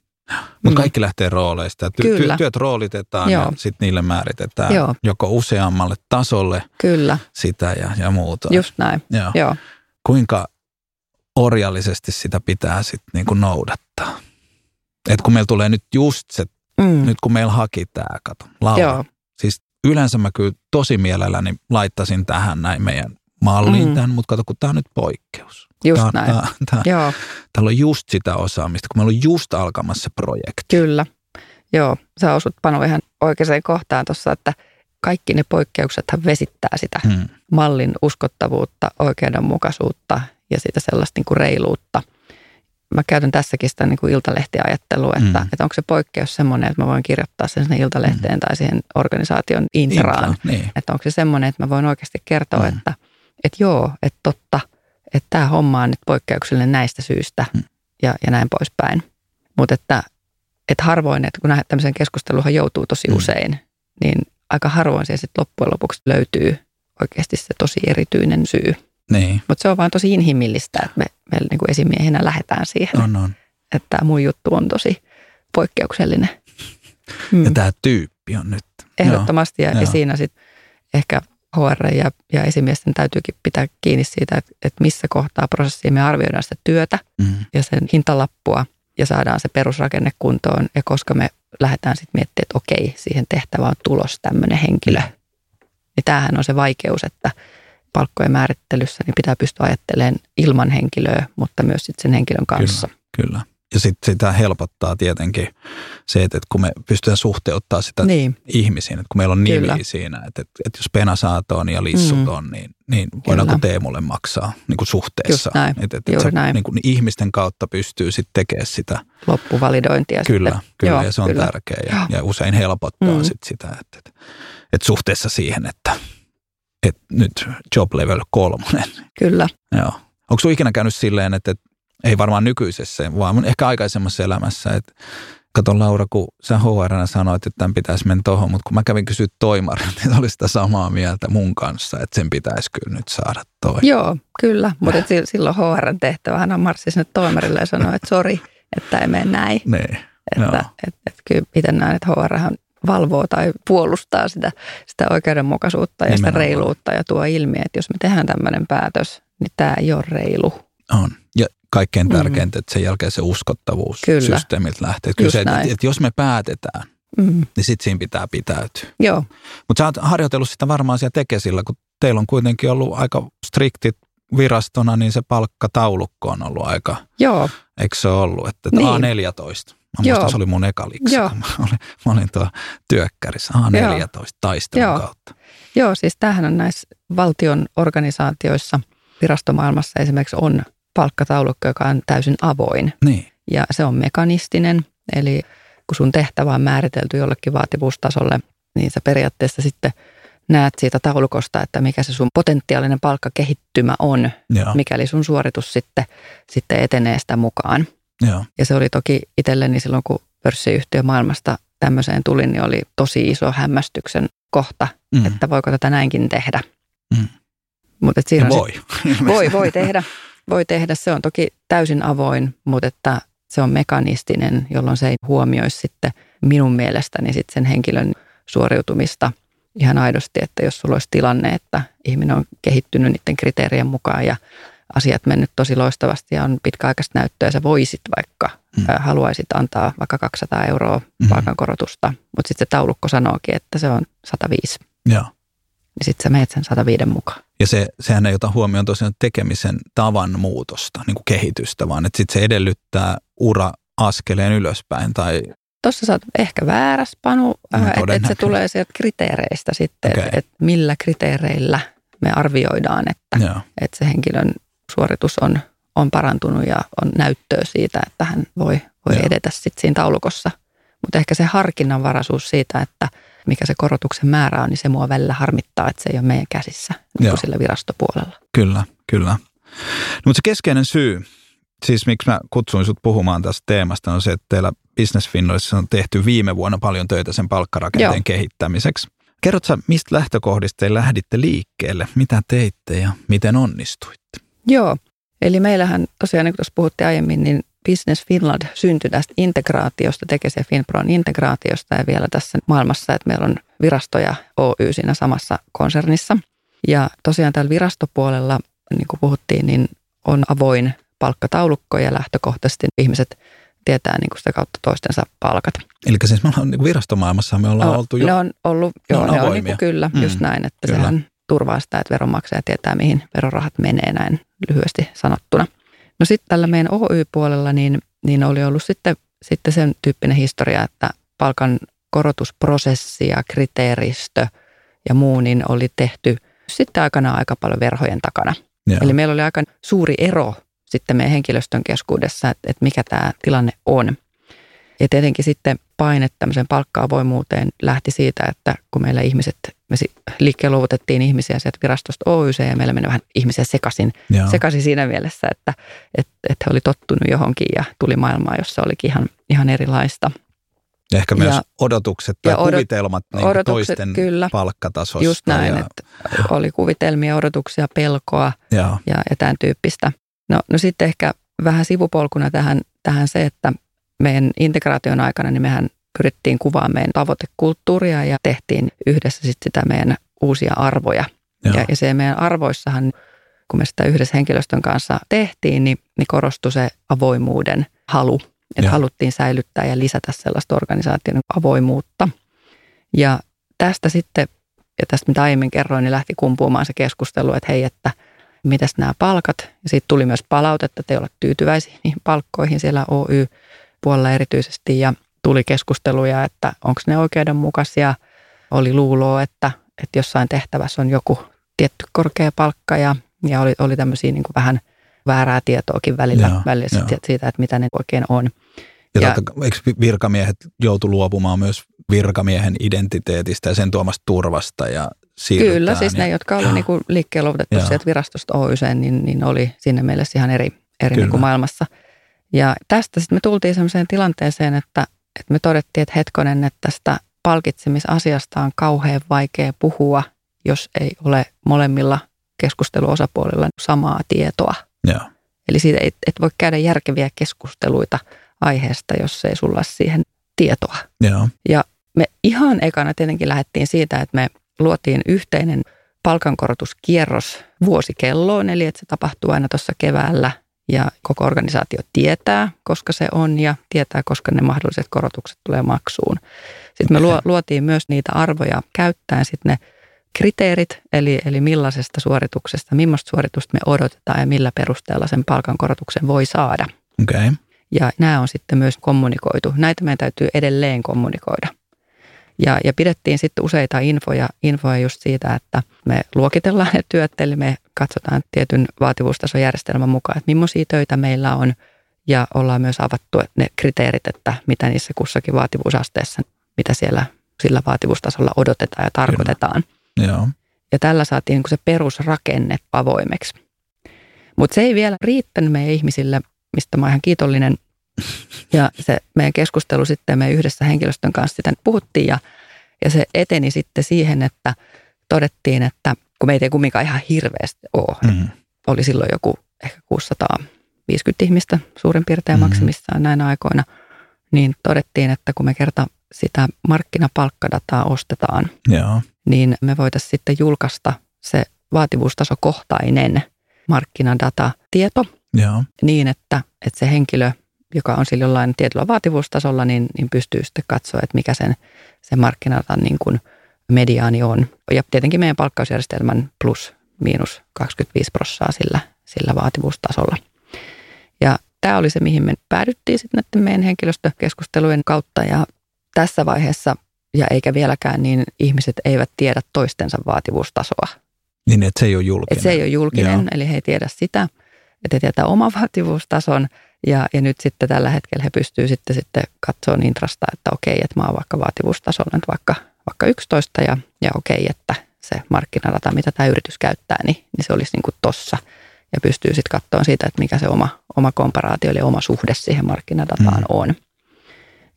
Mutta mm. kaikki lähtee rooleista. Ty- Kyllä. työt roolitetaan Joo. ja sitten niille määritetään Joo. joko useammalle tasolle Kyllä. sitä ja, ja muuta. Just näin. Joo. Joo. Kuinka orjallisesti sitä pitää sitten niinku noudattaa? Et kun meillä tulee nyt just se, mm. nyt kun meillä haki tämä, kato, Laura. Joo. Siis yleensä mä kyllä tosi mielelläni laittaisin tähän näin meidän malliin mm. tämän, mutta kato, kun tämä on nyt poikkeus. Just tää, näin. Tää, tää, Joo. Täällä on just sitä osaamista, kun meillä on just alkamassa projekti. Kyllä. Joo, sä osut Panu ihan oikeaan kohtaan tuossa, että kaikki ne poikkeuksethan vesittää sitä hmm. mallin uskottavuutta, oikeudenmukaisuutta ja sitä sellaista niin kuin reiluutta. Mä käytän tässäkin sitä niin kuin iltalehtiajattelua, että, hmm. että onko se poikkeus semmoinen, että mä voin kirjoittaa sen sinne iltalehteen hmm. tai siihen organisaation intraan. Intra, niin. Että onko se semmoinen, että mä voin oikeasti kertoa, hmm. että, että joo, että totta – että tämä homma on nyt poikkeuksellinen näistä syistä hmm. ja, ja näin poispäin. Mutta että, että harvoin, että kun tämmöisen keskusteluhan joutuu tosi hmm. usein, niin aika harvoin se sitten loppujen lopuksi löytyy oikeasti se tosi erityinen syy. Niin. Mutta se on vaan tosi inhimillistä, että me, me niin kuin esimiehenä lähdetään siihen, on, on. että tämä mun juttu on tosi poikkeuksellinen. Mm. Ja tämä tyyppi on nyt. Ehdottomasti, ja, ja siinä sitten ehkä HR ja, ja esimiesten täytyykin pitää kiinni siitä, että, että missä kohtaa prosessia me arvioidaan sitä työtä mm. ja sen hintalappua ja saadaan se perusrakenne kuntoon. Ja koska me lähdetään sitten miettimään, että okei, siihen tehtävään on tulos tämmöinen henkilö. Mm. Niin tämähän on se vaikeus, että palkkojen määrittelyssä niin pitää pystyä ajattelemaan ilman henkilöä, mutta myös sitten sen henkilön kanssa. Kyllä, kyllä. Ja sitten sitä helpottaa tietenkin se, että kun me pystytään suhteuttaa sitä niin. ihmisiin, että kun meillä on nimi Kyllä. siinä, että, että jos Penasaat on ja Lissut mm. on, niin, niin voidaanko Teemulle maksaa niin kuin suhteessa. Just näin. Että, että Juuri se, näin. Niin kuin ihmisten kautta pystyy sitten tekemään sitä. Loppuvalidointia Kyllä, sitten. kyllä Joo, ja se on kyllä. tärkeä ja, ja usein helpottaa mm. sit sitä, että, että, että suhteessa siihen, että, että nyt job level kolmonen. Kyllä. Joo. Onko sinulla ikinä käynyt silleen, että, että ei varmaan nykyisessä, vaan ehkä aikaisemmassa elämässä, että Kato Laura, kun sä HR sanoit, että tämän pitäisi mennä tuohon, mutta kun mä kävin kysyä toimarin, niin oli sitä samaa mieltä mun kanssa, että sen pitäisi kyllä nyt saada toi. Joo, kyllä, mutta et silloin HR tehtävähän on marssi sinne toimarille ja sanoi, että sori, että ei mene näin. Niin, että, et, et, kyllä itse näen, että HR valvoo tai puolustaa sitä, sitä oikeudenmukaisuutta ja Nimenomaan. sitä reiluutta ja tuo ilmi, että jos me tehdään tämmöinen päätös, niin tämä ei ole reilu. On. Ja kaikkein mm. tärkeintä, mm. että sen jälkeen se uskottavuus Kyllä. systeemiltä lähtee. Kyllä se, että, että jos me päätetään, mm. niin sitten siinä pitää pitäytyä. Joo. Mutta sä oot harjoitellut sitä varmaan siellä tekesillä, kun teillä on kuitenkin ollut aika striktit virastona, niin se palkkataulukko on ollut aika, Joo. eikö se ollut, että niin. A14. Mä muistan, se oli mun eka liksi, Joo. Mä olin, mä olin tuo työkkärissä A14 Joo. taistelun Joo. kautta. Joo, siis tämähän on näissä valtion organisaatioissa, virastomaailmassa esimerkiksi on palkkataulukko, joka on täysin avoin. Niin. Ja se on mekanistinen, eli kun sun tehtävä on määritelty jollekin vaativuustasolle, niin sä periaatteessa sitten näet siitä taulukosta, että mikä se sun potentiaalinen palkkakehittymä on, Joo. mikäli sun suoritus sitten, sitten etenee sitä mukaan. Joo. Ja se oli toki itselleni silloin, kun pörssiyhtiö maailmasta tämmöiseen tulin, niin oli tosi iso hämmästyksen kohta, mm. että voiko tätä näinkin tehdä. Mm. Mutta siinä voi. Sit, voi, voi tehdä. Voi tehdä. Se on toki täysin avoin, mutta että se on mekanistinen, jolloin se ei huomioi sitten minun mielestäni sit sen henkilön suoriutumista ihan aidosti, että jos sulla olisi tilanne, että ihminen on kehittynyt niiden kriteerien mukaan ja asiat mennyt tosi loistavasti ja on pitkäaikaista näyttöä, sä voisit vaikka, mm. haluaisit antaa vaikka 200 euroa mm. palkankorotusta, mutta sitten se taulukko sanookin, että se on 105. Joo. Niin sitten sä menet sen 105 mukaan. Ja se, sehän ei ota huomioon tosiaan tekemisen tavan muutosta, niin kuin kehitystä, vaan että sitten se edellyttää ura askeleen ylöspäin tai Tuossa sä oot ehkä väärässä, Panu, no, että et se tulee sieltä kriteereistä sitten, okay. että et millä kriteereillä me arvioidaan, että, että se henkilön suoritus on, on parantunut ja on näyttöä siitä, että hän voi, voi edetä sitten siinä taulukossa. Mutta ehkä se harkinnanvaraisuus siitä, että mikä se korotuksen määrä on, niin se mua välillä harmittaa, että se ei ole meidän käsissä niin kuin sillä virastopuolella. Kyllä, kyllä. No, mutta se keskeinen syy, siis miksi mä kutsuin sut puhumaan tästä teemasta, on se, että teillä Business Finlandissa on tehty viime vuonna paljon töitä sen palkkarakenteen Joo. kehittämiseksi. Kerrotko mistä lähtökohdista te lähditte liikkeelle? Mitä teitte ja miten onnistuitte? Joo, eli meillähän tosiaan, niin kuin tuossa puhuttiin aiemmin, niin Business Finland syntyi tästä integraatiosta, se Finpron integraatiosta ja vielä tässä maailmassa, että meillä on virastoja Oy siinä samassa konsernissa. Ja tosiaan täällä virastopuolella, niin kuin puhuttiin, niin on avoin palkkataulukko ja lähtökohtaisesti ihmiset tietää niin kuin sitä kautta toistensa palkat. Eli siis me ollaan niin virastomaailmassa, me ollaan no, oltu jo Ne on ollut, ne joo, on ne on niin kuin kyllä, mm, just näin, että kyllä. sehän turvaa sitä, että veronmaksaja tietää, mihin verorahat menee näin lyhyesti sanottuna. No sitten tällä meidän Oy-puolella niin, niin oli ollut sitten, sitten sen tyyppinen historia, että palkan korotusprosessi ja kriteeristö ja muu niin oli tehty sitten aikanaan aika paljon verhojen takana. Joo. Eli meillä oli aika suuri ero sitten meidän henkilöstön keskuudessa, että, että mikä tämä tilanne on. Ja tietenkin sitten paine tämmöiseen palkka-avoimuuteen lähti siitä, että kun meillä ihmiset, me liikkeen luovutettiin ihmisiä sieltä virastosta OYC ja meillä meni vähän ihmisiä sekaisin, sekaisin siinä mielessä, että, että, että he oli tottunut johonkin ja tuli maailmaa, jossa olikin ihan, ihan erilaista. Ja ehkä myös ja, odotukset tai ja odot, kuvitelmat niin odotukset, toisten kyllä, palkkatasosta. Just näin, ja, että oli kuvitelmia, odotuksia, pelkoa ja, ja, ja tämän tyyppistä. No, no sitten ehkä vähän sivupolkuna tähän, tähän se, että meidän integraation aikana niin mehän pyrittiin kuvaamaan meidän tavoitekulttuuria ja tehtiin yhdessä sitten sitä meidän uusia arvoja. Ja, ja se meidän arvoissahan, kun me sitä yhdessä henkilöstön kanssa tehtiin, niin, niin korostui se avoimuuden halu. Että haluttiin säilyttää ja lisätä sellaista organisaation avoimuutta. Ja tästä sitten, ja tästä mitä aiemmin kerroin, niin lähti kumpuamaan se keskustelu, että hei, että mitäs nämä palkat. Ja siitä tuli myös palautetta, että te olette tyytyväisiä niihin palkkoihin siellä Oy puolella erityisesti ja tuli keskusteluja, että onko ne oikeudenmukaisia. Oli luuloa, että, että jossain tehtävässä on joku tietty korkea palkka ja, ja oli, oli tämmöisiä niin kuin vähän väärää tietoakin välillä, joo, välillä joo. siitä, että mitä ne oikein on. Ja, ja totta, eikö virkamiehet joutu luopumaan myös virkamiehen identiteetistä ja sen tuomasta turvasta ja Kyllä, siis ja, ne, jotka oli niin liikkeen luovutettu sieltä virastosta Oyseen, niin, niin oli sinne mielessä ihan eri, eri niin kuin maailmassa – ja tästä sitten me tultiin sellaiseen tilanteeseen, että, että me todettiin, että hetkonen, että tästä palkitsemisasiasta on kauhean vaikea puhua, jos ei ole molemmilla keskusteluosapuolilla samaa tietoa. Ja. Eli siitä et, et voi käydä järkeviä keskusteluita aiheesta, jos ei sulla siihen tietoa. Ja. ja me ihan ekana tietenkin lähdettiin siitä, että me luotiin yhteinen palkankorotuskierros vuosikelloon, eli että se tapahtuu aina tuossa keväällä ja koko organisaatio tietää, koska se on ja tietää, koska ne mahdolliset korotukset tulee maksuun. Sitten me luotiin myös niitä arvoja käyttäen sitten ne kriteerit, eli, eli millaisesta suorituksesta, millaista suoritusta me odotetaan ja millä perusteella sen palkankorotuksen voi saada. Okay. Ja nämä on sitten myös kommunikoitu. Näitä meidän täytyy edelleen kommunikoida. Ja, ja pidettiin sitten useita infoja, infoja just siitä, että me luokitellaan ne työt, eli me katsotaan tietyn vaativuustasojärjestelmän mukaan, että millaisia töitä meillä on, ja ollaan myös avattu ne kriteerit, että mitä niissä kussakin vaativuusasteessa, mitä siellä sillä vaativuustasolla odotetaan ja tarkoitetaan. Joo. Ja tällä saatiin niin se perusrakenne avoimeksi. Mutta se ei vielä riittänyt meidän ihmisille, mistä mä oon ihan kiitollinen, ja se meidän keskustelu sitten me yhdessä henkilöstön kanssa sitä puhuttiin ja, Ja se eteni sitten siihen, että todettiin, että kun meitä ei kumminkaan ihan hirveästi ole, mm-hmm. oli silloin joku ehkä 650 ihmistä suurin piirtein mm-hmm. maksimissaan näinä aikoina, niin todettiin, että kun me kerta sitä markkinapalkkadataa ostetaan, Joo. niin me voitaisiin sitten julkaista se vaativuustasokohtainen markkinadatatieto Joo. niin, että, että se henkilö, joka on sillä jollain tietyllä vaativuustasolla, niin, niin pystyy sitten katsoa, että mikä sen, sen markkinadatan niin kuin mediaani on. Ja tietenkin meidän palkkausjärjestelmän plus miinus 25 prossaa sillä, sillä vaativuustasolla. Ja tämä oli se, mihin me päädyttiin sitten näiden meidän henkilöstökeskustelujen kautta ja tässä vaiheessa ja eikä vieläkään, niin ihmiset eivät tiedä toistensa vaativuustasoa. Niin, että se ei ole julkinen. Että se ei ole julkinen, Joo. eli he ei tiedä sitä, että he tietää oman vaativuustason ja, ja nyt sitten tällä hetkellä he pystyvät sitten, sitten katsoa intrasta, että okei, että mä oon vaikka vaativuustasolla nyt vaikka, vaikka 11 ja, ja okei, että se markkinadata, mitä tämä yritys käyttää, niin, niin se olisi niin kuin tossa. Ja pystyy sitten katsoa siitä, että mikä se oma, oma komparaatio eli oma suhde siihen markkinadataan mm. on.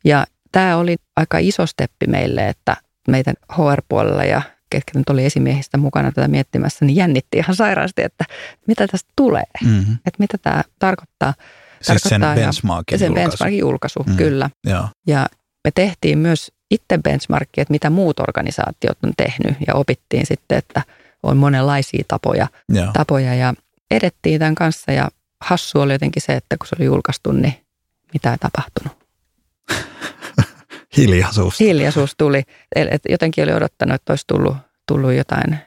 Ja tämä oli aika iso steppi meille, että meidän HR-puolella ja ketkä nyt oli esimiehistä mukana tätä miettimässä, niin jännitti ihan sairaasti, että mitä tästä tulee, mm-hmm. että mitä tämä tarkoittaa. Siis sen benchmarkin sen julkaisu. benchmarkin julkaisu, mm. kyllä. Ja. ja me tehtiin myös itse benchmarkia, että mitä muut organisaatiot on tehnyt ja opittiin sitten, että on monenlaisia tapoja, tapoja ja edettiin tämän kanssa ja hassu oli jotenkin se, että kun se oli julkaistu, niin mitä ei tapahtunut. Hiljaisuus. Hiljaisuus tuli. Et jotenkin oli odottanut, että olisi tullut, tullut jotain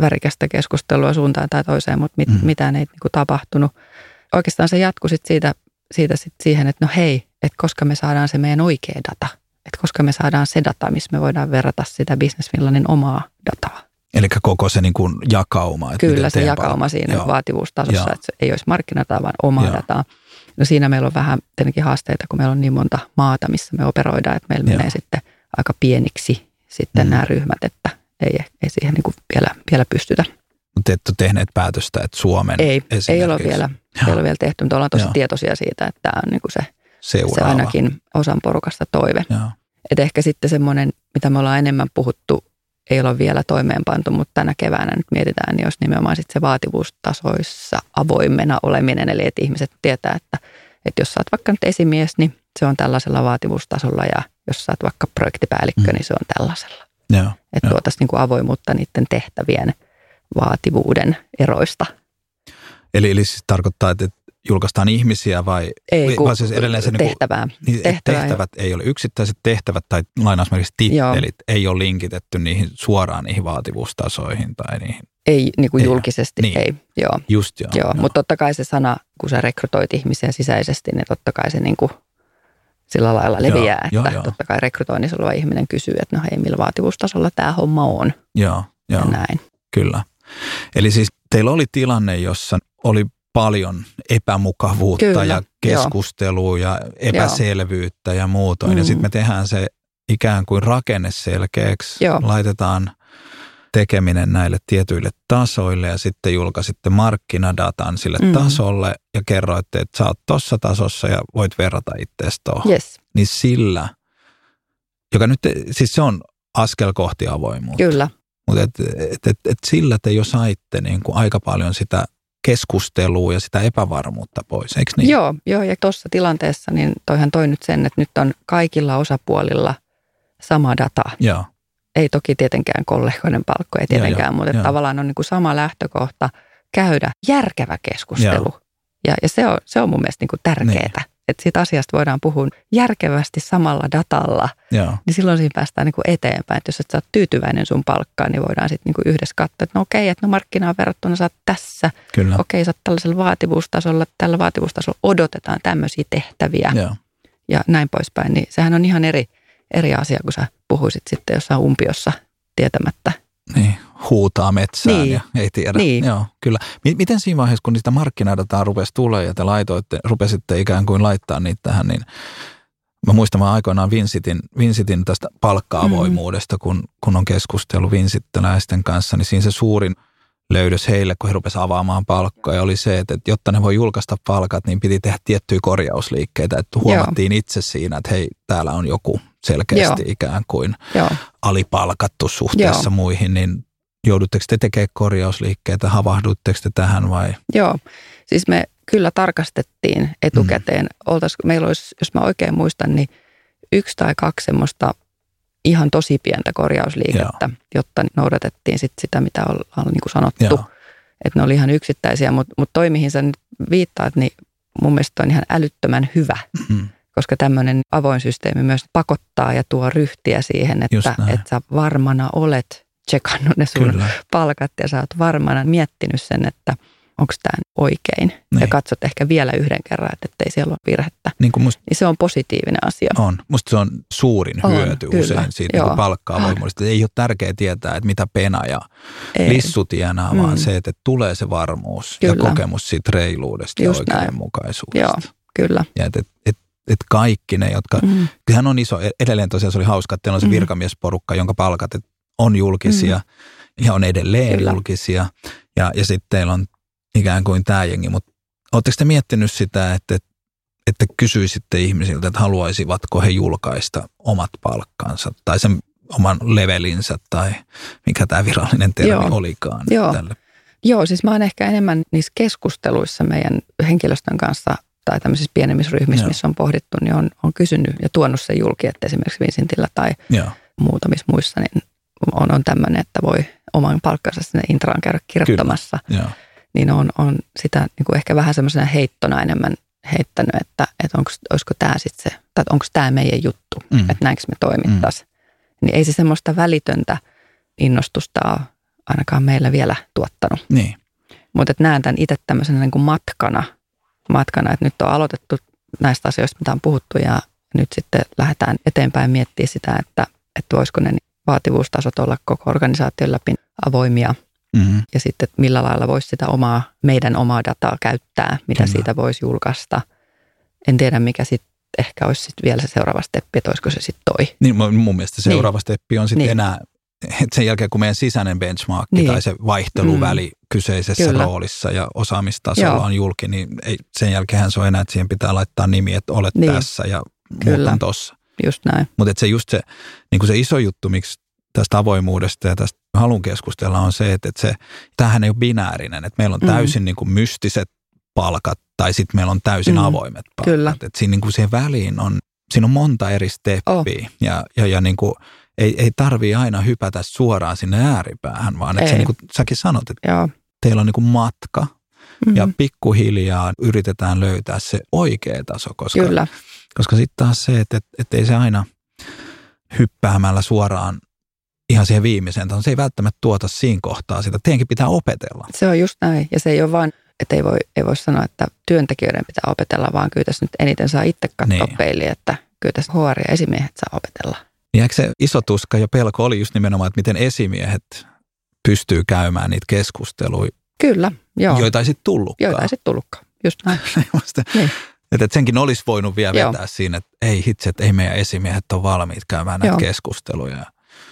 värikästä keskustelua suuntaan tai toiseen, mutta mit, mm. mitään ei niin tapahtunut. Oikeastaan se jatkui sit siitä, siitä sit siihen, että no hei, että koska me saadaan se meidän oikea data, että koska me saadaan se data, missä me voidaan verrata sitä Business Finlandin omaa dataa. Eli koko se niin kuin jakauma. Että Kyllä, se jakauma siinä Joo. vaativuustasossa, Joo. että se ei olisi markkinadataa, vaan omaa Joo. dataa. No siinä meillä on vähän tietenkin haasteita, kun meillä on niin monta maata, missä me operoidaan, että meillä Joo. menee sitten aika pieniksi sitten mm. nämä ryhmät, että ei, ei siihen niin kuin vielä, vielä pystytä. Mutta ette tehneet päätöstä, että Suomen Ei, ei ole vielä, ei ole vielä tehty, mutta ollaan tosi Joo. tietoisia siitä, että tämä on niin kuin se, se ainakin osan porukasta toive. Että ehkä sitten semmoinen, mitä me ollaan enemmän puhuttu ei ole vielä toimeenpantu, mutta tänä keväänä nyt mietitään, niin jos nimenomaan sitten se vaativuustasoissa avoimena oleminen, eli että ihmiset tietää, että, että jos sä oot vaikka nyt esimies, niin se on tällaisella vaativuustasolla ja jos sä oot vaikka projektipäällikkö, mm. niin se on tällaisella. Joo, että tuotaisiin niin kuin avoimuutta niiden tehtävien vaativuuden eroista. Eli, eli siis tarkoittaa, että julkaistaan ihmisiä vai, ei, vai siis edelleen se niinku- tehtävää. Niin, tehtävää tehtävät ei. ei ole yksittäiset tehtävät tai lainausmerkiksi tittelit Joo. ei ole linkitetty niihin suoraan niihin vaativuustasoihin tai niihin. Ei niin kuin ei, julkisesti, niin. ei. Joo. Just joo. joo. Mutta totta kai se sana, kun sä rekrytoit ihmisiä sisäisesti, niin totta kai se niin kuin sillä lailla leviää, joo, että joo, totta kai rekrytoinnissa oleva ihminen kysyy, että no hei, millä vaativuustasolla tämä homma on. Joo, joo. Ja näin. Kyllä. Eli siis teillä oli tilanne, jossa oli paljon epämukavuutta Kyllä, ja keskustelua joo. ja epäselvyyttä joo. ja muuta. Mm. Ja sitten me tehdään se ikään kuin rakenne selkeäksi, joo. laitetaan tekeminen näille tietyille tasoille ja sitten julkaisitte markkinadatan sille mm. tasolle ja kerroitte, että sä oot tuossa tasossa ja voit verrata itseäsi tuohon. Yes. Niin sillä, joka nyt, siis se on askel kohti avoimuutta. Kyllä. Mutta et, et, et, et sillä te jo saitte niin kuin aika paljon sitä keskustelua ja sitä epävarmuutta pois, eikö niin? Joo, joo ja tuossa tilanteessa niin toihan toi nyt sen, että nyt on kaikilla osapuolilla sama data. Joo. Ei toki tietenkään kollegoiden palkko, ei tietenkään, joo, mutta joo. tavallaan on niin kuin sama lähtökohta käydä järkevä keskustelu. Joo. Ja, ja se, on, se on mun mielestä niin kuin tärkeää. Niin että siitä asiasta voidaan puhua järkevästi samalla datalla, Joo. niin silloin siinä päästään niin kuin eteenpäin. Että jos et sä oot tyytyväinen sun palkkaan, niin voidaan sitten niin yhdessä katsoa, että no okei, että no markkinaan verrattuna sä oot tässä. Kyllä. Okei, sä oot tällaisella vaativuustasolla, tällä vaativuustasolla odotetaan tämmöisiä tehtäviä Joo. ja näin poispäin. Niin sehän on ihan eri, eri asia, kun sä puhuisit sitten jossain umpiossa tietämättä, niin, huutaa metsään niin. ja ei tiedä. Niin. Joo, kyllä. Miten siinä vaiheessa, kun niistä markkinadataa rupesi tulee ja te laitoitte, rupesitte ikään kuin laittaa niitä tähän, niin mä muistan mä aikoinaan Vincitin, Vincitin tästä palkka-avoimuudesta, mm. kun, kun on keskustelu Vincittiläisten kanssa, niin siinä se suurin löydös heille, kun he rupesivat avaamaan palkkoja, oli se, että jotta ne voi julkaista palkat, niin piti tehdä tiettyjä korjausliikkeitä. Että huomattiin Joo. itse siinä, että hei, täällä on joku selkeästi Joo. ikään kuin Joo. alipalkattu suhteessa Joo. muihin, niin joudutteko te tekemään korjausliikkeitä, havahdutteko te tähän vai? Joo, siis me kyllä tarkastettiin etukäteen. Mm. Oltais, meillä olisi, jos mä oikein muistan, niin yksi tai kaksi semmoista ihan tosi pientä korjausliikettä, Joo. jotta noudatettiin sit sitä, mitä ollaan niin kuin sanottu. Joo. Että ne oli ihan yksittäisiä, mutta mut toi, mihin sä nyt viittaat, niin mun mielestä on ihan älyttömän hyvä. Mm-hmm. Koska tämmöinen avoin systeemi myös pakottaa ja tuo ryhtiä siihen, että, että sä varmana olet tsekannut ne sun Kyllä. palkat ja sä oot varmana miettinyt sen, että – onko tämä oikein. Niin. Ja katsot ehkä vielä yhden kerran, että ei siellä ole virhettä. Niin, musta, niin se on positiivinen asia. On. Musta se on suurin on, hyöty kyllä. usein siitä niin palkkaa voimallisesti. Ei ole tärkeää tietää, että mitä pena ja ei. lissu tienaa, mm. vaan se, että tulee se varmuus kyllä. ja kokemus siitä reiluudesta Just ja oikeudenmukaisuudesta. Joo, kyllä. Ja että et, et, et kaikki ne, jotka, mm. kyllähän on iso, edelleen tosiaan se oli hauska, että teillä on se mm. virkamiesporukka, jonka palkat on julkisia mm. ja on edelleen kyllä. julkisia. Ja, ja sitten teillä on ikään kuin tämä jengi, mutta oletteko te miettinyt sitä, että, että kysyisitte ihmisiltä, että haluaisivatko he julkaista omat palkkansa tai sen oman levelinsä tai mikä tämä virallinen termi Joo. olikaan Joo. tälle? Joo, siis mä oon ehkä enemmän niissä keskusteluissa meidän henkilöstön kanssa tai tämmöisissä pienemmissä ryhmissä, Joo. missä on pohdittu, niin on, on kysynyt ja tuonut sen julki, että esimerkiksi Vincentillä tai Joo. muutamissa muissa, niin on, on tämmöinen, että voi oman palkkansa sinne intraan käydä kirjoittamassa. Kyllä. Niin on, on sitä niin kuin ehkä vähän semmoisena heittona enemmän heittänyt, että, että onko, olisiko tämä sitten se, tai onko tämä meidän juttu, mm. että näinkö me toimittaisiin. Mm. Niin ei se semmoista välitöntä innostusta ole ainakaan meillä vielä tuottanut. Niin. Mutta näen tämän itse tämmöisenä niin kuin matkana, matkana, että nyt on aloitettu näistä asioista, mitä on puhuttu ja nyt sitten lähdetään eteenpäin miettimään sitä, että, että voisiko ne vaativuustasot olla koko organisaation läpi avoimia – Mm-hmm. Ja sitten millä lailla voisi sitä omaa, meidän omaa dataa käyttää, mitä Kyllä. siitä voisi julkaista. En tiedä, mikä sitten ehkä olisi sit vielä se seuraava steppi, että olisiko se sitten toi. Niin mun mielestä se seuraava niin. steppi on sitten niin. enää, että sen jälkeen kun meidän sisäinen benchmark niin. tai se vaihteluväli mm. kyseisessä Kyllä. roolissa ja osaamistasolla Joo. on julki, niin ei, sen jälkeen se on enää, että siihen pitää laittaa nimi, että olet niin. tässä ja Kyllä. muut on tossa. Just näin. Mutta se just se, niin se iso juttu, miksi tästä avoimuudesta ja tästä halun keskustella on se, että, että se, tämähän ei ole binäärinen, että meillä on mm. täysin mm. niin kuin mystiset palkat tai sitten meillä on täysin mm. avoimet palkat. Kyllä. Että siinä niin kuin siihen väliin on, siinä on monta eri steppiä oh. ja, ja, ja niin kuin, ei, ei tarvii aina hypätä suoraan sinne ääripäähän, vaan että se, niin kuin säkin sanot, että Joo. teillä on niin kuin matka mm-hmm. ja pikkuhiljaa yritetään löytää se oikea taso, koska, Kyllä. Koska sitten taas se, että, että, että ei se aina hyppäämällä suoraan ihan siihen viimeiseen, se ei välttämättä tuota siinä kohtaa sitä. Teidänkin pitää opetella. Se on just näin. Ja se ei ole vain, että ei voi, ei voi sanoa, että työntekijöiden pitää opetella, vaan kyllä tässä nyt eniten saa itse katsoa niin. peiliin, että kyllä tässä HR ja esimiehet saa opetella. Niin se iso tuska ja pelko oli just nimenomaan, että miten esimiehet pystyy käymään niitä keskusteluja. Kyllä, joo. Joita ei sitten tullutkaan. Joita ei sitten tullutkaan, just näin. niin. Että senkin olisi voinut vielä Joo. vetää siinä, että ei hitse, että ei meidän esimiehet ole valmiit käymään näitä Joo. keskusteluja.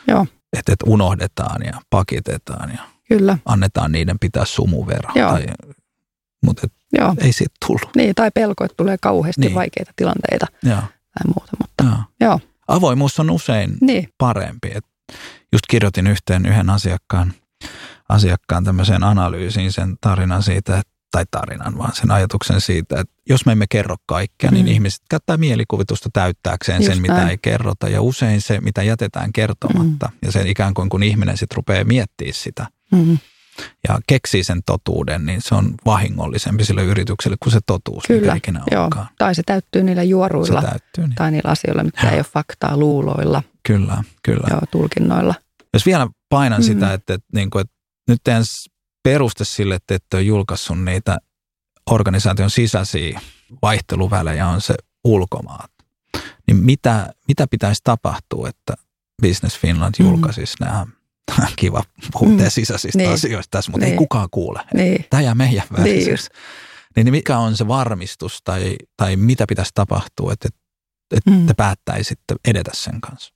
Joo että, että unohdetaan ja pakitetaan ja Kyllä. annetaan niiden pitää sumun verran. Joo. Tai, mutta et, Joo. ei siitä tullut. Niin, tai pelko, että tulee kauheasti niin. vaikeita tilanteita Joo. tai muuta. Mutta, joo. Joo. Avoimuus on usein niin. parempi. Et just kirjoitin yhteen yhden asiakkaan, asiakkaan tämmöiseen analyysiin sen tarinan siitä, että tai tarinan, vaan sen ajatuksen siitä, että jos me emme kerro kaikkea, niin mm. niin ihmiset käyttää mielikuvitusta täyttääkseen Just sen, näin. mitä ei kerrota. Ja usein se, mitä jätetään kertomatta, mm. ja sen ikään kuin kun ihminen sitten rupeaa miettimään sitä mm. ja keksii sen totuuden, niin se on vahingollisempi sille yritykselle kuin se totuus, Kyllä. mikä ikinä Joo. onkaan. Tai se täyttyy niillä juoruilla täyttyy, niin. tai niillä asioilla, mitkä Joo. ei ole faktaa, luuloilla. Kyllä, kyllä. Joo, tulkinnoilla. Jos vielä painan mm. sitä, että, että, niin kuin, että nyt teidän peruste sille, että ette ole julkaissut niitä organisaation sisäisiä vaihteluvälejä on se ulkomaat. Niin mitä, mitä pitäisi tapahtua, että Business Finland mm. julkaisisi mm. nämä kiva puhutte mm. sisäisistä niin. asioista tässä, mutta niin. ei kukaan kuule. Niin. Tämä jää meidän välissä. Niin. niin mikä on se varmistus tai, tai mitä pitäisi tapahtua, että, että mm. te päättäisitte edetä sen kanssa?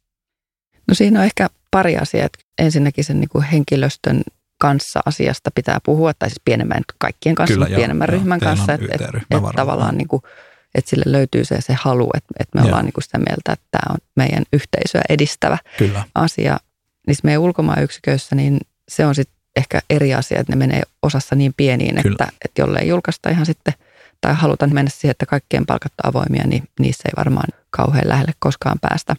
No siinä on ehkä pari asiaa. Ensinnäkin sen niin kuin henkilöstön kanssa asiasta pitää puhua, tai siis pienemmän, kaikkien kanssa, Kyllä, pienemmän joo, ryhmän joo, kanssa, että et, et tavallaan niin kuin, että sille löytyy se, se halu, että, että me joo. ollaan niin kuin sitä mieltä, että tämä on meidän yhteisöä edistävä Kyllä. asia. Niissä meidän ulkomaan yksiköissä, niin se on sitten ehkä eri asia, että ne menee osassa niin pieniin, että, että jollei julkaista ihan sitten, tai halutaan mennä siihen, että kaikkien palkat on avoimia, niin niissä ei varmaan kauhean lähelle koskaan päästä.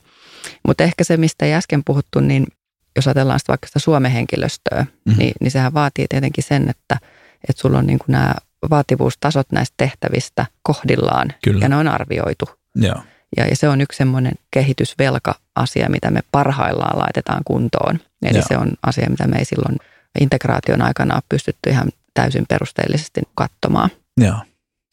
Mutta ehkä se, mistä ei äsken puhuttu, niin jos ajatellaan sitä vaikka sitä Suomen henkilöstöä, mm-hmm. niin, niin sehän vaatii tietenkin sen, että, että sulla on niin kuin nämä vaativuustasot näistä tehtävistä kohdillaan Kyllä. ja ne on arvioitu. Joo. Ja, ja se on yksi semmoinen kehitysvelka-asia, mitä me parhaillaan laitetaan kuntoon. Eli Joo. se on asia, mitä me ei silloin integraation aikana ole pystytty ihan täysin perusteellisesti katsomaan. Joo.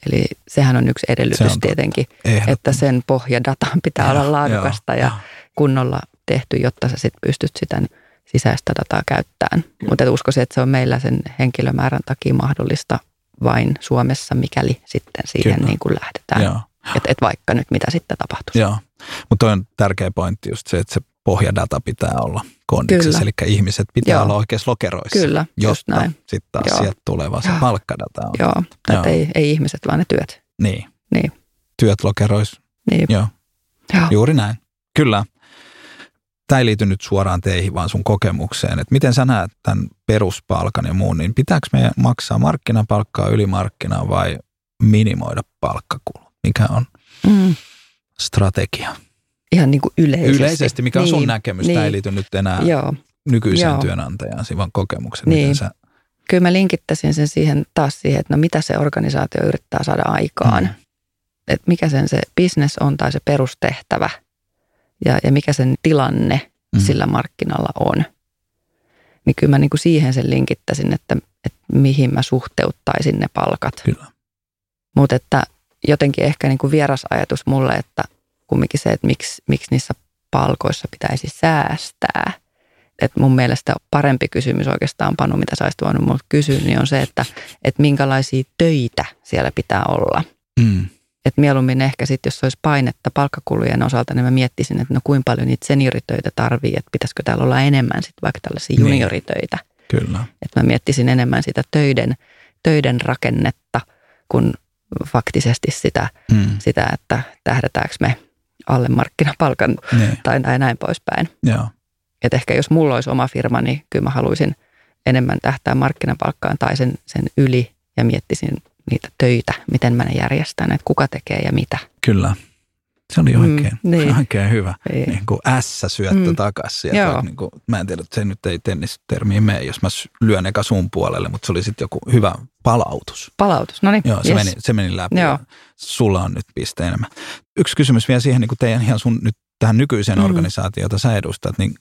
Eli sehän on yksi edellytys on tietenkin, että sen pohjadatan pitää ja, olla laadukasta ja, ja kunnolla tehty, jotta sä sit pystyt sitä sisäistä dataa käyttämään. Mutta uskoisin, että se on meillä sen henkilömäärän takia mahdollista vain Suomessa, mikäli sitten siihen niin kuin lähdetään. Että et vaikka nyt mitä sitten tapahtuisi. Joo, mutta on tärkeä pointti just se, että se pohjadata pitää olla kondiksessa, eli ihmiset pitää Joo. olla oikeassa lokeroissa, Kyllä, jotta sitten taas Joo. sieltä tuleva se palkkadata on. Joo, Joo. Ei, ei ihmiset, vaan ne työt. Niin. niin. Työt lokeroissa. Niin. Joo. Joo. Juuri näin. Kyllä. Tämä ei liity nyt suoraan teihin, vaan sun kokemukseen. Että miten sä näet tämän peruspalkan ja muun, niin pitääkö meidän maksaa markkinapalkkaa ylimarkkinaa vai minimoida palkkakulut? Mikä on mm. strategia? ihan niin kuin yleisesti. Yleisesti, mikä on niin, sun näkemys? Niin, Tämä ei liity nyt enää joo, työnantajaan, joo. työnantajaan, vaan kokemuksen. Niin. Sä... Kyllä mä linkittäisin sen siihen taas siihen, että no mitä se organisaatio yrittää saada aikaan. Mm. Että mikä sen se business on tai se perustehtävä ja, ja mikä sen tilanne mm. sillä markkinalla on. Niin kyllä mä niin kuin siihen sen linkittäisin, että, että mihin mä suhteuttaisin ne palkat. Kyllä. Mutta että jotenkin ehkä niin kuin vieras ajatus mulle, että kumminkin se, että miksi, miksi niissä palkoissa pitäisi säästää. Et mun mielestä parempi kysymys oikeastaan, Panu, mitä sä olisit voinut multa kysyä, niin on se, että, että minkälaisia töitä siellä pitää olla. Mm. Et mieluummin ehkä sitten, jos olisi painetta palkkakulujen osalta, niin mä miettisin, että no kuinka paljon niitä senioritöitä tarvii, että pitäisikö täällä olla enemmän sitten vaikka tällaisia niin. junioritöitä. Kyllä. Että mä miettisin enemmän sitä töiden, töiden rakennetta kuin faktisesti sitä, mm. sitä että tähdätäänkö me alle markkinapalkan niin. tai näin, näin poispäin. Joo. Et ehkä jos mulla olisi oma firma, niin kyllä mä haluaisin enemmän tähtää markkinapalkkaan tai sen, sen yli ja miettisin niitä töitä, miten mä ne järjestän, että kuka tekee ja mitä. Kyllä. Se oli oikein, mm, niin. oikein hyvä. Niin. Niin kuin S-syöttö mm. takaisin. Niin kuin, mä en tiedä, että se nyt ei tennistermiin mene, jos mä lyön eka sun puolelle, mutta se oli sitten joku hyvä palautus. Palautus, no niin. Joo, se, yes. meni, se meni läpi. Joo. Sulla on nyt piste enemmän. Yksi kysymys vielä siihen niin kuin teidän ihan sun nyt tähän nykyiseen mm. organisaatioon, jota sä edustat, niin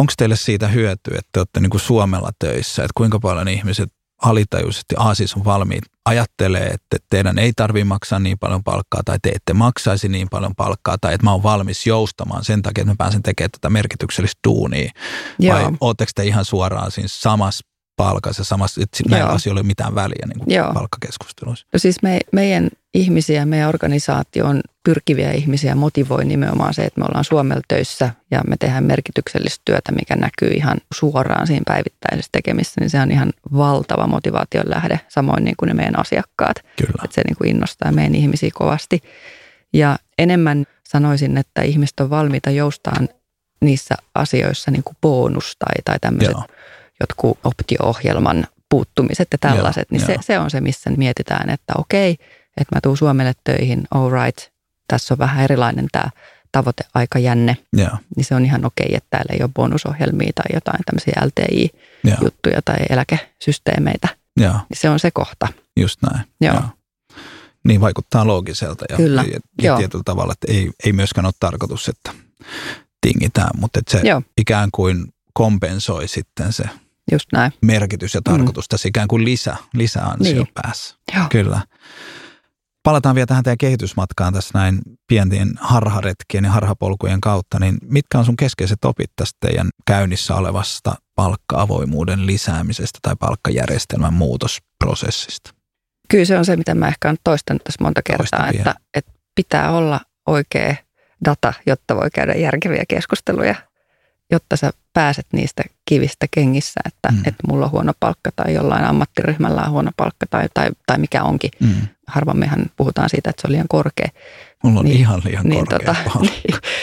onko teille siitä hyötyä, että te olette niin kuin Suomella töissä, että kuinka paljon ihmiset alitajuisesti Aasis on valmiit ajattelee, että teidän ei tarvitse maksaa niin paljon palkkaa tai te ette maksaisi niin paljon palkkaa tai että mä oon valmis joustamaan sen takia, että mä pääsen tekemään tätä merkityksellistä duunia. Joo. Vai ootteko te ihan suoraan siinä samassa palkassa samassa, että näillä asioilla ei ole mitään väliä niin kuin palkkakeskusteluissa? No siis me, meidän ihmisiä, meidän organisaatio on pyrkiviä ihmisiä motivoi nimenomaan se, että me ollaan Suomella töissä ja me tehdään merkityksellistä työtä, mikä näkyy ihan suoraan siinä päivittäisessä tekemissä, niin se on ihan valtava motivaation lähde, samoin niin kuin ne meidän asiakkaat. Kyllä. Että se niin kuin innostaa meidän ihmisiä kovasti. Ja enemmän sanoisin, että ihmiset on valmiita joustaan niissä asioissa niin kuin bonus tai, tai tämmöiset Joo. Jotkut optio-ohjelman puuttumiset ja tällaiset, Joo, niin se, se on se, missä mietitään, että okei, että mä tuun Suomelle töihin, all right, tässä on vähän erilainen tämä tavoiteaikajänne, yeah. niin se on ihan okei, että täällä ei ole bonusohjelmia tai jotain tämmöisiä LTI-juttuja yeah. tai eläkesysteemeitä. Yeah. Niin se on se kohta. Just näin. Joo. Yeah. Niin vaikuttaa loogiselta ja, Kyllä. ja, ja tietyllä tavalla, että ei, ei myöskään ole tarkoitus, että tingitään, mutta että se Joo. ikään kuin kompensoi sitten se Just näin. merkitys ja tarkoitus mm. tässä ikään kuin lisä, lisäansio niin. päässä. Joo. Kyllä. Palataan vielä tähän teidän kehitysmatkaan tässä näin pientien harharetkien ja harhapolkujen kautta, niin mitkä on sun keskeiset opit tästä teidän käynnissä olevasta palkka-avoimuuden lisäämisestä tai palkkajärjestelmän muutosprosessista? Kyllä se on se, mitä mä ehkä olen toistanut tässä monta kertaa, että, että pitää olla oikea data, jotta voi käydä järkeviä keskusteluja. Jotta sä pääset niistä kivistä kengissä, että, mm. että mulla on huono palkka tai jollain ammattiryhmällä on huono palkka tai, tai, tai mikä onkin. Mm. Harvammehan puhutaan siitä, että se on liian korkea. Mulla on niin, ihan liian niin, korkea tota, palkka.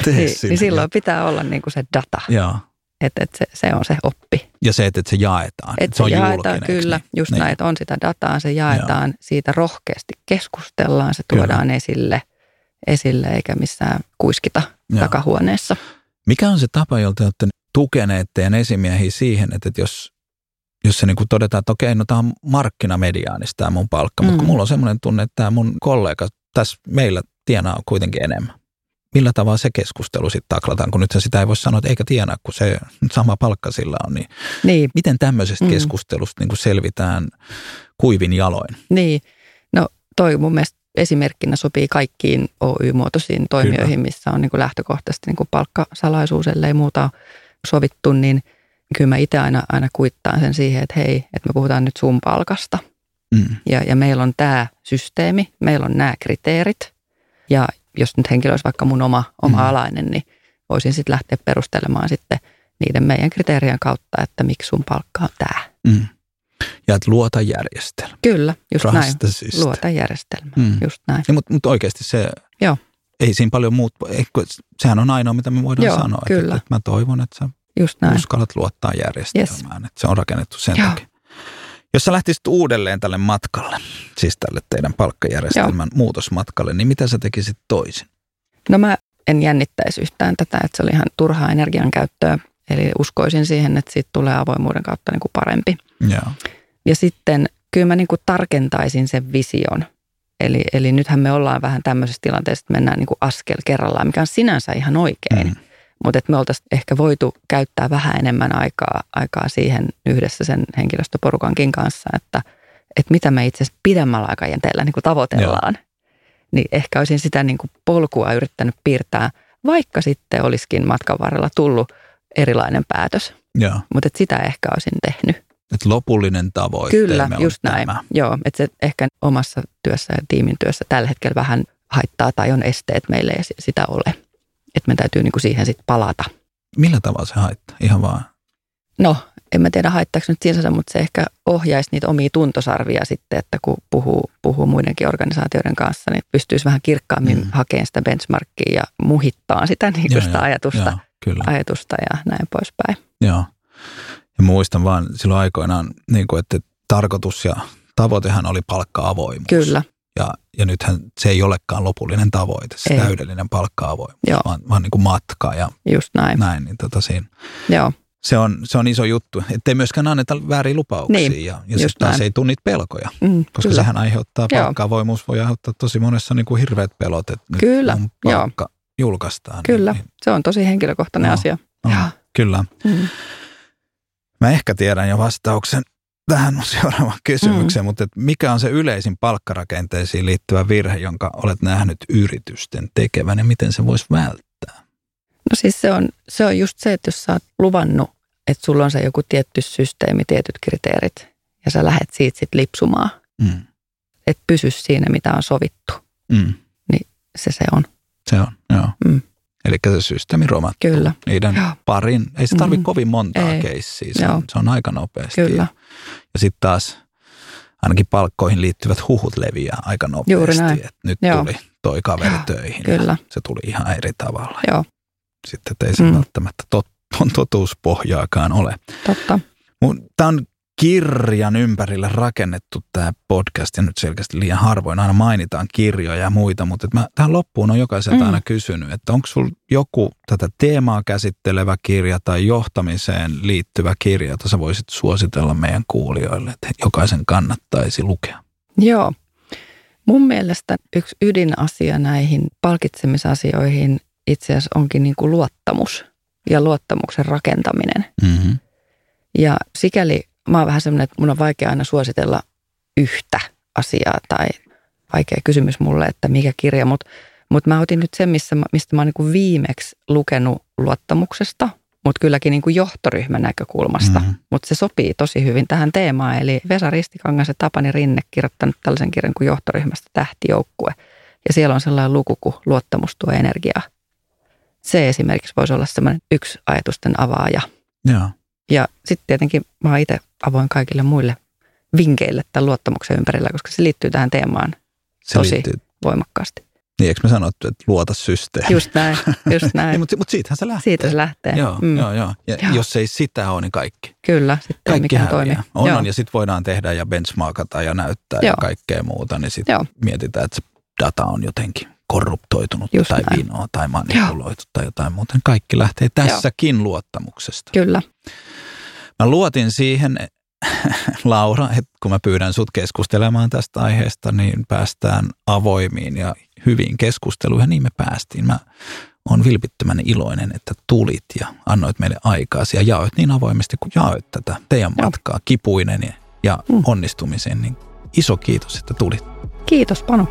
niin, niin, niin silloin pitää olla niin kuin se data. Joo. Että et se, se on se oppi. Ja se, että et se jaetaan. Että se, on jaetaan, kyllä. Niin? Just niin. näin, että on sitä dataa, se jaetaan. Joo. Siitä rohkeasti keskustellaan, se tuodaan kyllä. esille, esille eikä missään kuiskita Joo. takahuoneessa. Mikä on se tapa, jolta olette tukeneet teidän esimiehiä siihen, että jos, jos se niin kuin todetaan, että okei, no tämä on markkinamediaanista tämä mun palkka, mm. mutta kun mulla on semmoinen tunne, että tämä mun kollega tässä meillä tienaa kuitenkin enemmän millä tavalla se keskustelu sitten taklataan, kun nyt sitä ei voi sanoa, että eikä tienaa, kun se sama palkka sillä on. Niin, niin. Miten tämmöisestä mm. keskustelusta niin kuin selvitään kuivin jaloin? Niin, no toi mun mielestä esimerkkinä sopii kaikkiin OY-muotoisiin toimijoihin, kyllä. missä on niin kuin lähtökohtaisesti niin kuin palkkasalaisuus, ellei muuta sovittu, niin kyllä mä itse aina, aina kuittaan sen siihen, että hei, että me puhutaan nyt sun palkasta. Mm. Ja, ja meillä on tämä systeemi, meillä on nämä kriteerit. Ja jos nyt henkilö olisi vaikka mun oma, oma mm. alainen, niin voisin sitten lähteä perustelemaan sitten niiden meidän kriteerien kautta, että miksi sun palkka on tämä. Mm. Ja että luota järjestelmä. Kyllä, just Trust näin. Luota järjestelmä, mm. just näin. mutta mut oikeasti se, Joo. ei siinä paljon muut, sehän on ainoa, mitä me voidaan Joo, sanoa. Kyllä. Että, että mä toivon, että sä just näin. uskallat luottaa järjestelmään, yes. että se on rakennettu sen Joo. takia. Jos sä lähtisit uudelleen tälle matkalle, siis tälle teidän palkkajärjestelmän Joo. muutosmatkalle, niin mitä sä tekisit toisin? No mä en jännittäisi yhtään tätä, että se oli ihan turhaa energian käyttöä. Eli uskoisin siihen, että siitä tulee avoimuuden kautta niin kuin parempi. Joo. Ja sitten kyllä mä niin kuin tarkentaisin sen vision. Eli, eli nythän me ollaan vähän tämmöisessä tilanteessa, että mennään niin kuin askel kerrallaan, mikä on sinänsä ihan oikein. Mm. Mutta me oltaisiin ehkä voitu käyttää vähän enemmän aikaa, aikaa siihen yhdessä sen henkilöstöporukankin kanssa, että, että mitä me itse asiassa pidemmällä aikajänteellä niin kuin tavoitellaan. Joo. Niin ehkä olisin sitä niin kuin polkua yrittänyt piirtää, vaikka sitten olisikin matkan varrella tullut erilainen päätös. Mutta sitä ehkä olisin tehnyt. Et lopullinen tavoite. Kyllä, just näin. Tämä. Joo, että se ehkä omassa työssä ja tiimin työssä tällä hetkellä vähän haittaa tai on esteet meille ja sitä ole että me täytyy niin kuin siihen sitten palata. Millä tavalla se haittaa? Ihan vaan? No, en mä tiedä haittaako nyt sinänsä, mutta se ehkä ohjaisi niitä omia tuntosarvia sitten, että kun puhuu, puhuu muidenkin organisaatioiden kanssa, niin pystyisi vähän kirkkaammin mm. hakemaan sitä benchmarkkia ja muhittaa sitä, niin joo, sitä joo, ajatusta, joo, kyllä. ajatusta ja näin poispäin. Joo. Ja muistan vaan silloin aikoinaan, niin kuin, että tarkoitus ja tavoitehan oli palkka-avoimuus. Kyllä. Ja, ja nythän se ei olekaan lopullinen tavoite, se ei. täydellinen palkka-avoimuus, Joo. vaan, vaan niin kuin matka ja Just näin. näin niin tota siinä. Joo. Se on, se on iso juttu, ettei myöskään anneta väärin lupauksia niin, ja, ja sitten taas ei tule niitä pelkoja, mm, koska kyllä. sehän aiheuttaa, palkka-avoimuus voi aiheuttaa tosi monessa niin kuin hirveät pelot, että nyt kyllä, mun palkka joo. Julkaistaan. Kyllä, niin, se on tosi henkilökohtainen no, asia. No, kyllä. Mm. Mä ehkä tiedän jo vastauksen tähän on seuraava kysymykseen, mm. mutta että mikä on se yleisin palkkarakenteisiin liittyvä virhe, jonka olet nähnyt yritysten tekevän ja miten se voisi välttää? No siis se on, se on just se, että jos sä oot luvannut, että sulla on se joku tietty systeemi, tietyt kriteerit ja sä lähdet siitä sitten lipsumaan, mm. että pysy siinä, mitä on sovittu, mm. niin se se on. Se on, joo. Mm. Eli se systeemi romattuu. Kyllä. Niiden Joo. parin, ei se tarvitse mm. kovin montaa ei. keissiä, se, on, se on aika nopeasti. Kyllä. Ja, ja sitten taas ainakin palkkoihin liittyvät huhut leviää aika nopeasti. Juuri näin. Että nyt Joo. tuli toi kaveri Joo. töihin Kyllä. se tuli ihan eri tavalla. Joo. Sitten ei se mm. välttämättä tot, totuuspohjaakaan ole. Totta. Tämä on kirjan ympärille rakennettu tämä podcast, ja nyt selkeästi liian harvoin aina mainitaan kirjoja ja muita, mutta mä tähän loppuun on jokaiselta mm. aina kysynyt, että onko sulla joku tätä teemaa käsittelevä kirja tai johtamiseen liittyvä kirja, jota sä voisit suositella meidän kuulijoille, että jokaisen kannattaisi lukea? Joo. Mun mielestä yksi ydinasia näihin palkitsemisasioihin itse asiassa onkin niin kuin luottamus ja luottamuksen rakentaminen. Mm-hmm. Ja sikäli mä oon vähän semmoinen, että mun on vaikea aina suositella yhtä asiaa tai vaikea kysymys mulle, että mikä kirja, mutta mut mä otin nyt sen, missä, mistä mä oon niin viimeksi lukenut luottamuksesta, mutta kylläkin niin kuin johtoryhmän näkökulmasta. Mm-hmm. Mutta se sopii tosi hyvin tähän teemaan. Eli Vesa Ristikangas ja Tapani Rinne kirjoittanut tällaisen kirjan kuin johtoryhmästä tähtijoukkue. Ja siellä on sellainen luku kuin luottamus tuo energiaa. Se esimerkiksi voisi olla semmoinen yksi ajatusten avaaja. Joo. Ja sitten tietenkin mä oon itse avoin kaikille muille vinkeille tämän luottamuksen ympärillä, koska se liittyy tähän teemaan se tosi liittyy. voimakkaasti. Niin, eikö me sanottu, että luota systeemi? Just näin, just näin. niin, mutta, mutta siitähän se lähtee. Siitä se lähtee. Joo, mm. joo, joo. Ja joo. jos ei sitä ole, niin kaikki. Kyllä, sitten kaikki mikään toimii. On, on, ja sitten voidaan tehdä ja benchmarkata ja näyttää joo. ja kaikkea muuta, niin sitten mietitään, että se data on jotenkin korruptoitunut Just tai näin. vinoa tai manipuloitu Joo. tai jotain muuta. Kaikki lähtee tässäkin Joo. luottamuksesta. Kyllä. Mä luotin siihen, Laura, että kun mä pyydän sut keskustelemaan tästä aiheesta, niin päästään avoimiin ja hyviin keskusteluihin. Ja niin me päästiin. Mä on vilpittömän iloinen, että tulit ja annoit meille aikaa ja jaoit niin avoimesti kuin jaoit tätä teidän matkaa, Joo. kipuinen ja mm. onnistumisen. Niin iso kiitos, että tulit. Kiitos Panu.